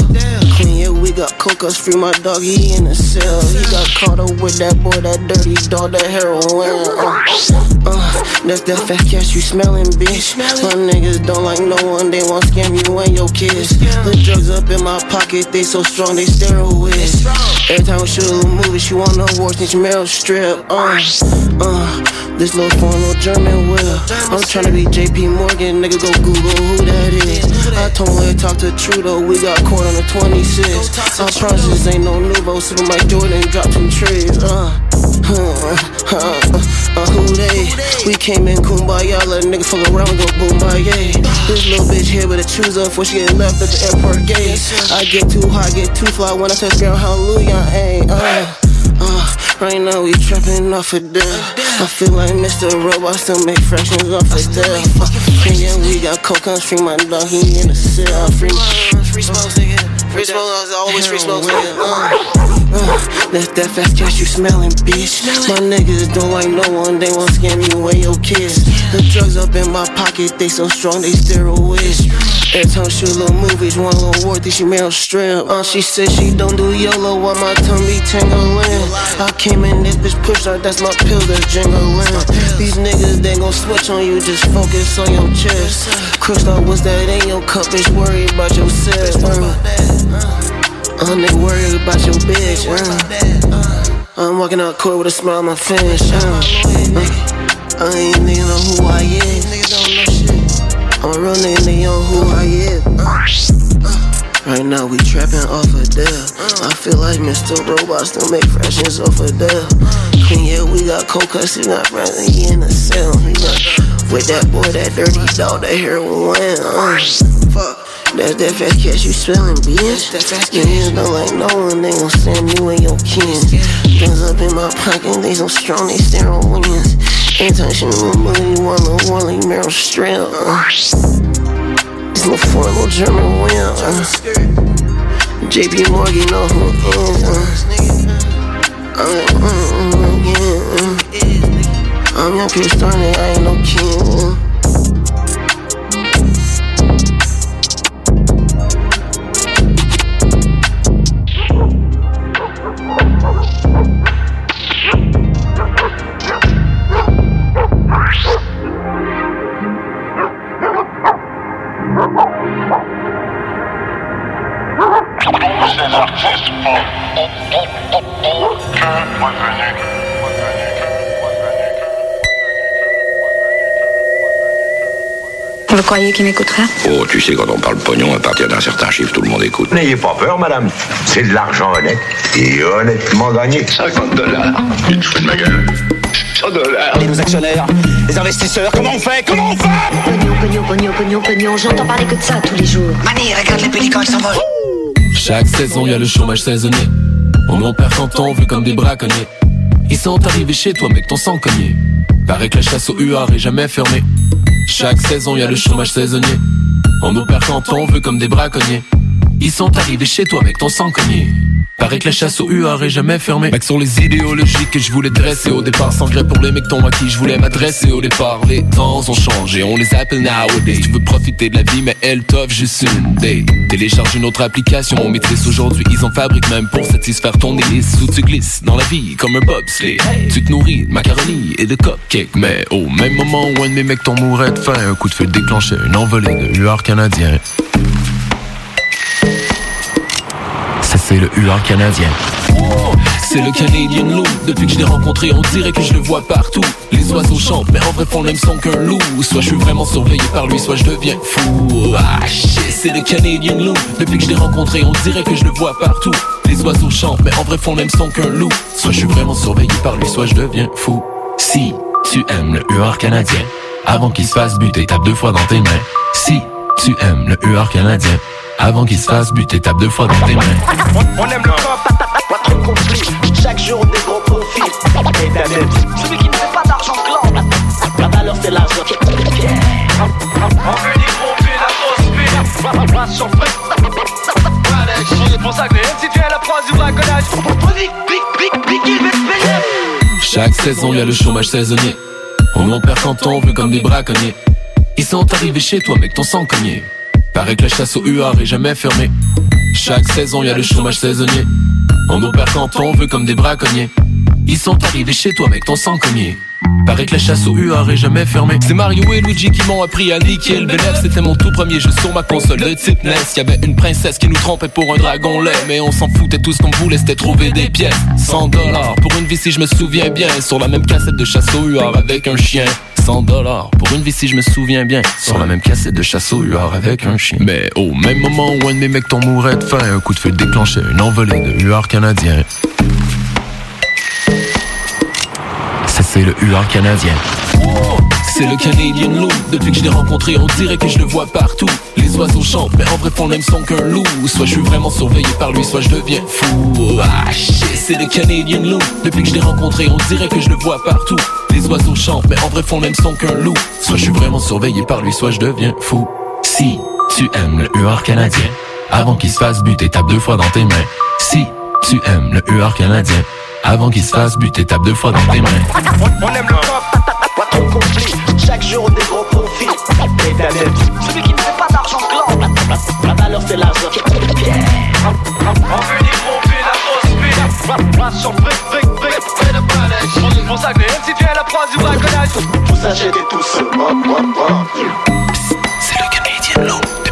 Speaker 67: Clean, yeah, we got coca free. My dog, he in the cell. He got caught up with that boy, that dirty dog, that heroin. Uh, uh, that's that fat cash you smelling, bitch. My niggas don't like no one, they want scam you and your kids. The drugs up in my pocket, they so strong, they steroids. Every time we shoot a little movie, she no war since Meryl Strip. Uh, uh, this little foreign little German will. I'm tryna be JP Morgan, nigga, go Google who that is. I told her talk to Trudeau, we got caught on the 26. I promise this ain't no nouveau, sippin' my Jordan, drop some trees. Uh, [LAUGHS] uh, uh, uh, who they? We came in kumbaya, let a nigga fuck around go boom my. This little bitch here with a choose up before she get left at the airport gate. I get too hot, get too fly when I touch ground, hallelujah, ayy. Uh, uh, right now we trapping off a death. I feel like Mr. Robot still make fractions off a death. And yeah, we got coke on stream, my dog, he in the cell. Free, free smokes, nigga. Free smokes, always free smokes, nigga. Uh, that's that fast cash you smelling, bitch. My niggas don't like no one, they want scam you and your kids. The drugs up in my pocket, they so strong, they steroids. Every time she little movies, one little word, then she mail strip. Uh, she said she don't do YOLO while my tongue be tingling. I came in this bitch push out, that's my pills that's jingling. These niggas, they gon' switch on you, just focus on your chest. Crystal, what's that in your cup, bitch? Worry about yourself. Uh, uh, nigga, worry about your bitch. Uh, I'm walking out court with a smile on my face. Uh, uh, I ain't nigga know who I is. I'm a real nigga, they know who I am. Right now we trapping off a death. I feel like Mr. Robot still make fractions off a death. Clean, yeah, we got cold cuts, he not friendly, he in the cell. He got With that boy, that dirty dog, that heroin. Uh, fuck. That's that fast cash you spilling, bitch. Niggas don't like no one, they gon' stand you and your kin. Guns up in my pocket, they so strong, they sterile wins. The money, one little Wally Meryl Streep. Uh. It's no four little German. Uh. JP Morgan, know who is. Uh. I'm, mm, mm, yeah, uh. I'm young Chris Starnet, I ain't no. Uh.
Speaker 68: Vous croyez qu'il m'écoutera
Speaker 26: Oh, tu sais, quand on parle pognon, à partir d'un certain chiffre, tout le monde écoute.
Speaker 7: N'ayez pas peur, madame. C'est de l'argent honnête et honnêtement gagné.
Speaker 26: 50 dollars. Tu te fous de ma gueule 100 dollars.
Speaker 69: Et nos actionnaires, les investisseurs, comment on fait Comment on fait?
Speaker 68: Pognon, pognon, pognon, pognon, pognon, j'entends parler que de ça tous les jours. Mani, regarde les pélicans, ils s'envolent.
Speaker 39: Chaque saison, y a le chômage saisonnier. On en perd quand on veut comme des braconniers. Ils sont arrivés chez toi, mec, ton sang cogné. Paraît que la chasse au UR est jamais fermée. Chaque saison, y a le chômage saisonnier. On perd quand on veut comme des braconniers. Ils sont arrivés chez toi, mec, ton sang cogné. Paraît que la chasse au UR est jamais fermée. Mec, sur les idéologies que je voulais dresser au départ, sans gré pour les mecs à qui je voulais m'adresser au départ. Les temps ont changé, on les appelle nowadays. Si tu veux profiter de la vie, mais elle t'offre juste une day. Télécharge une autre application, on maîtrise aujourd'hui. Ils en fabriquent même pour satisfaire ton délice. Où tu glisses dans la vie comme un bobsleigh. Tu te nourris de macaroni et de cupcake. Mais au même moment où un de mes mecs t'en mourrait de faim, un coup de feu déclenchait une envolée de UR canadien. C'est le UR canadien. C'est le Canadian Loup. Depuis que je l'ai rencontré, on dirait que je le vois partout. Les oiseaux chantent, mais en vrai font même son qu'un loup. Soit je suis vraiment surveillé par lui, soit je deviens fou. Ah c'est le Canadian Loup. Depuis que je l'ai rencontré, on dirait que je le vois partout. Les oiseaux chantent, mais en vrai font même son qu'un loup. Soit je suis vraiment surveillé par lui, soit je deviens fou. Si tu aimes le UR canadien, avant qu'il se fasse buter, tape deux fois dans tes mains. Si tu aimes le UR canadien, avant qu'il se fasse buter, tape deux fois dans tes mains.
Speaker 69: On aime le pop, pas trop de conflits. Chaque jour des gros profits. Et David, celui qui ne fait pas d'argent gland. La valeur c'est l'argent. On veut des la grosse bille. Ration C'est pour ça que les MC viennent la proie du braconnage. Big, big, big, big, il va se payer.
Speaker 39: Chaque saison, y a le chômage saisonnier. On en perd quand on veut comme des braconniers. Ils sont arrivés chez toi, mec, ton sang cogné. Paraît que la chasse au UR est jamais fermée. Chaque saison, y a le chômage saisonnier. On perd quand on veut comme des braconniers. Ils sont arrivés chez toi, mec, ton sang cogné. Paraît que la chasse au UR est jamais fermée. C'est Mario et Luigi qui m'ont appris à niquer le. C'était mon tout premier jeu sur ma console de type. Y'avait une princesse qui nous trompait pour un dragon lait. Mais on s'en foutait, tout ce qu'on voulait c'était trouver des pièces. 100 dollars pour une vie si je me souviens bien. Sur la même cassette de chasse au UR avec un chien. 100 dollars pour une vie si je me souviens bien. Sur la même cassette de chasse au UR avec un chien. Mais au même moment où un de mes mecs t'en mourait de faim, un coup de feu déclenchait une envolée de UR canadien. Ça c'est le UR canadien. C'est le Canadian Loup. Depuis que je l'ai rencontré, on dirait que je le vois partout. Les oiseaux chantent, mais en vrai font le même son qu'un loup. Soit je suis vraiment surveillé par lui, soit je deviens fou. Ah shit, c'est le Canadian Loup. Depuis que je l'ai rencontré, on dirait que je le vois partout. Les oiseaux chantent, mais en vrai font le même son qu'un loup. Soit je suis vraiment surveillé par lui, soit je deviens fou. Si tu aimes le UR canadien, avant qu'il se fasse buter, tape deux fois dans tes mains. Si tu aimes le UR canadien, avant qu'il se fasse buter, tape deux fois dans tes mains.
Speaker 69: On aime le. Chaque jour des gros profits. David, celui qui ne fait pas d'argent gland. La valeur c'est l'argent. On veut des billes, la grosse bille. Ration brick, brick, brick. C'est pour ça que les MC viennent la proie du braconnage. Vous achetez tout seul.
Speaker 39: C'est le Canadian Loup.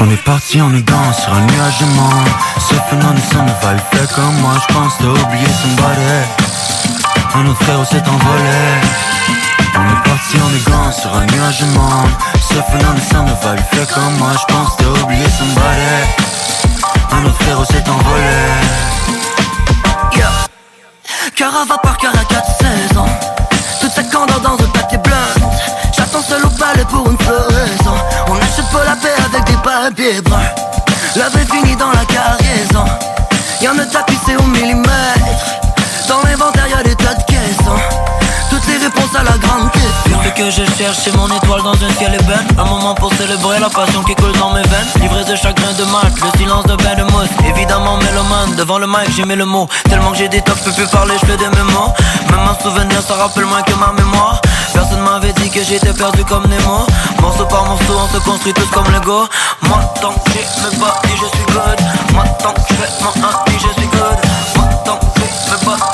Speaker 39: On
Speaker 70: est parti en aidant sur un nuage de mort Ce phénomène ne va le faire comme moi Je pense t'as oublié somebody Un autre frère s'est envolé. On est parti en élégant sur un nuage de monde Sauf un descend de Val fait comme moi Je pense t'as oublié balai. Un autre frérot s'est envolé.
Speaker 71: Yeah. Cœur à vapeur, cœur à 4 saisons. Toute sa candeur dans un papier blanc J'attends seul au palais pour une floraison. On achète pas la paix avec des papiers bruns La vie finit dans la cargaison. Y'en a tapissé au millimètre. Dans l'inventaire y'a des tas de caissons Toutes les réponses à la grande question.
Speaker 72: Ce que je cherche c'est mon étoile dans un ciel ébène. Un moment pour célébrer la passion qui coule dans mes veines. Livré de chagrin de mat, le silence de bain de mousse. Évidemment mélomane, devant le mic j'ai mis le mot. Tellement que j'ai des tocs, je peux plus parler, je fais des mémos. Même un souvenir ça rappelle moins que ma mémoire. Personne m'avait dit que j'étais perdu comme Nemo. Morceau par morceau on se construit tous comme Lego. Moi tant que j'ai mes body je suis good. Moi tant que je fais mon 1 je suis good. Moi tant body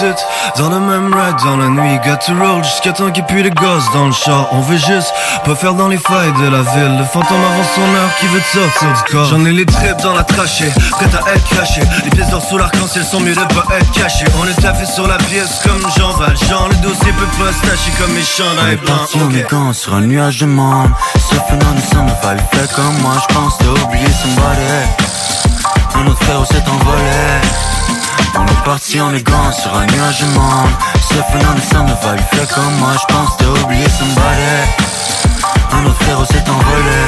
Speaker 73: On est dans le même ride dans la nuit Got to roll jusqu'à temps qu'il plus de gosses dans le char. On veut juste pas faire dans les failles de la ville. Le fantôme avant son heure qui veut te sortir du corps. J'en ai les tripes dans la trachée, prêt à être caché Les pièces d'or sous l'arc-en-ciel sont mieux de pas être cachées. On est taffé sur la pièce comme Jean Valjean. Le dossier peut pas se tâcher comme mes
Speaker 70: On
Speaker 73: chandails
Speaker 70: est
Speaker 73: blancs
Speaker 70: parti en
Speaker 73: ok.
Speaker 70: élégant sur un nuage de monde Sauf un descend de Val fait comme moi Je pense t'as oublié son balai. Un autre frérot s'est envolé On est parti en élégant sur un nuage de monde. Sauf un descend de Val fait comme moi Je pense t'as oublié balai. Un autre frérot s'est envolé.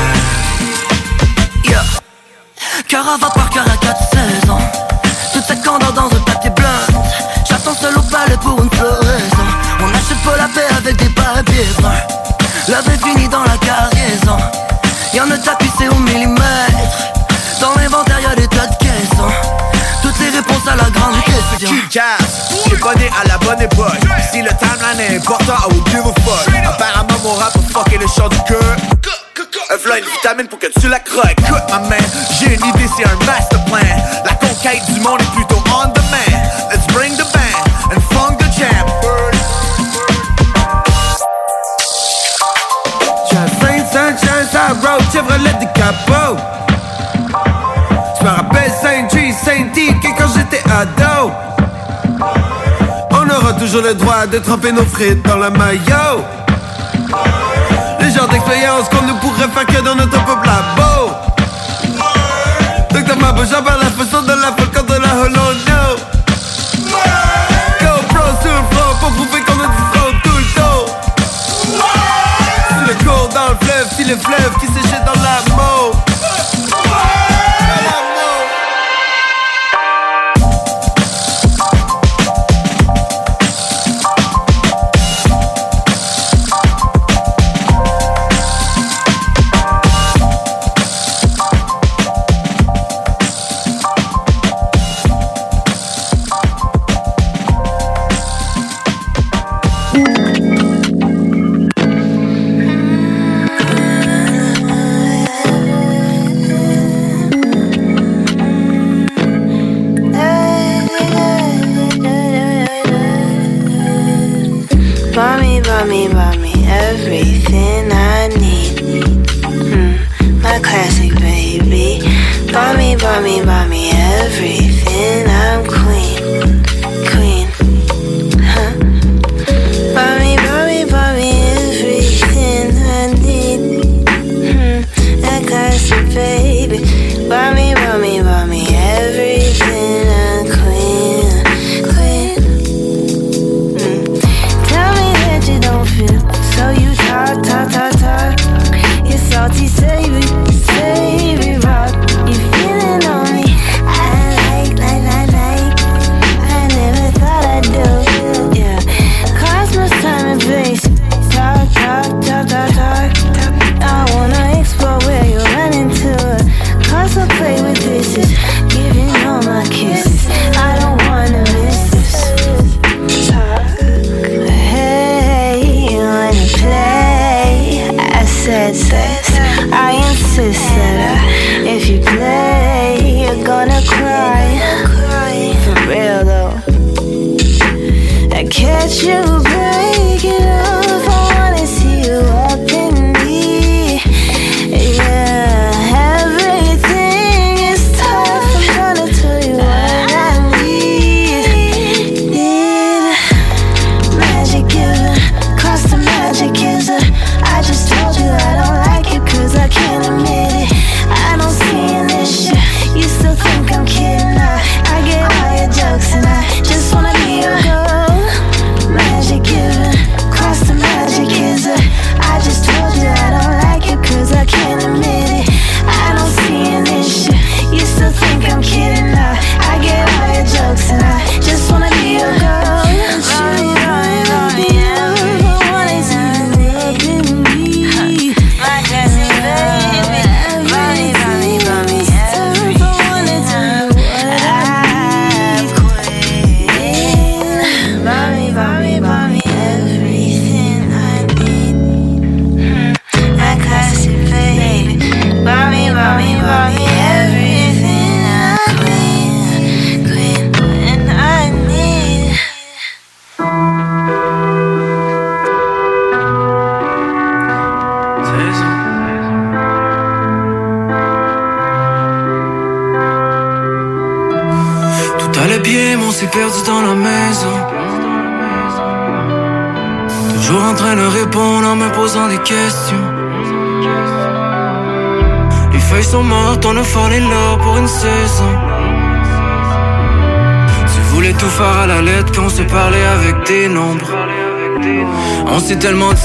Speaker 71: Yeah. Cœur à vapeur, cœur à 4 saisons. Toute sa candeur dans un papier blanc J'attends seul au palais pour une floraison. On n'achète pas la paix avec des papiers bruns question
Speaker 74: Cass, j'ai bonné à la bonne époque. Si le timeline est important, I will give a fuck. Apparemment, mon rap a le chant du cœur. Un une vitamine pour que tu la croques. Écoute, ma man, j'ai une idée, c'est un master plan. La conquête du monde est plutôt on demand.
Speaker 73: Toujours le droit de tremper nos frites dans le maillot. Le genre d'expérience qu'on ne pourrait faire que dans notre propre labo. Docteur Mabo, parle la façon de la folle contre la hollow, no. Go pro sur le front pour prouver qu'on du front tout le temps. Si le cours dans le fleuve, si le fleuve qui séchait dans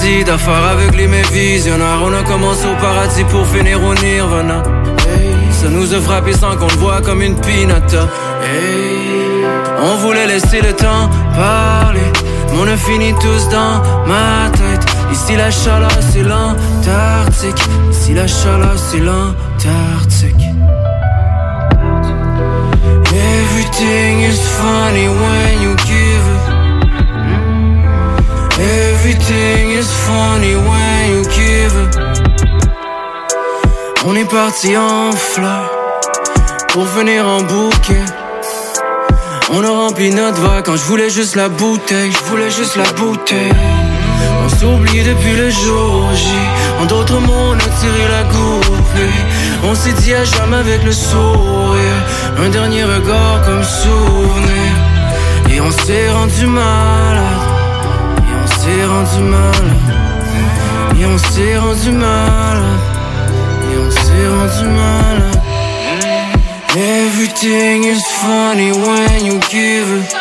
Speaker 75: dit d'affaires avec les mêmes visionnaires. On a commencé au paradis pour finir au nirvana. Ça nous a frappé sans qu'on le voit comme une pinata. On voulait laisser le temps parler. Mais on a fini tous dans ma tête. Ici la chaleur c'est l'Antarctique. Ici la chaleur c'est l'Antarctique. Everything is funny when you give Everything is funny when you give. On est parti en fleurs pour venir en bouquet. On a rempli notre vague quand je voulais juste la bouteille, je voulais juste la bouteille. On s'oublie depuis le jour J. En d'autres mots, on a tiré la goupille. On s'est dit à jamais avec le sourire. Un dernier regard comme souvenir. Et on s'est rendu malade. S'est rendu malade. Et on s'est rendu malade. Et on s'est rendu malade. Everything is funny when you give it.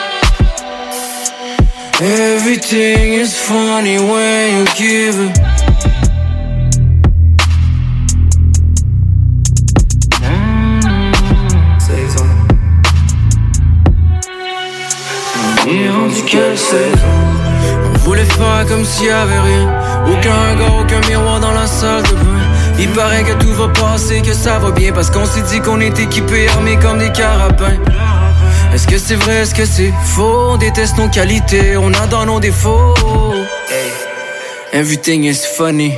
Speaker 75: Everything is funny when you give it. S'il rien. Aucun regard, aucun miroir dans la salle de bain. Il paraît que tout va passer, que ça va bien Parce qu'on s'est dit qu'on est équipés, armés comme des carabins. Est-ce que c'est vrai, est-ce que c'est faux? On déteste nos qualités, on adore nos défauts. Everything is funny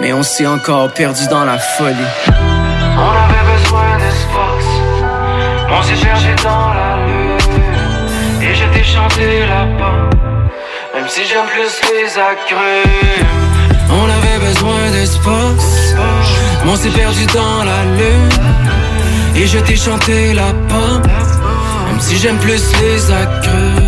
Speaker 75: Mais on s'est encore perdu dans la folie.
Speaker 76: On avait besoin d'espace. On s'est cherché dans la lune. Et je t'ai chanté là-bas. Même si j'aime plus les agrumes.
Speaker 75: On avait besoin d'espace. On s'est perdu dans la lune. Et je t'ai chanté la pomme. Même si j'aime plus les agrumes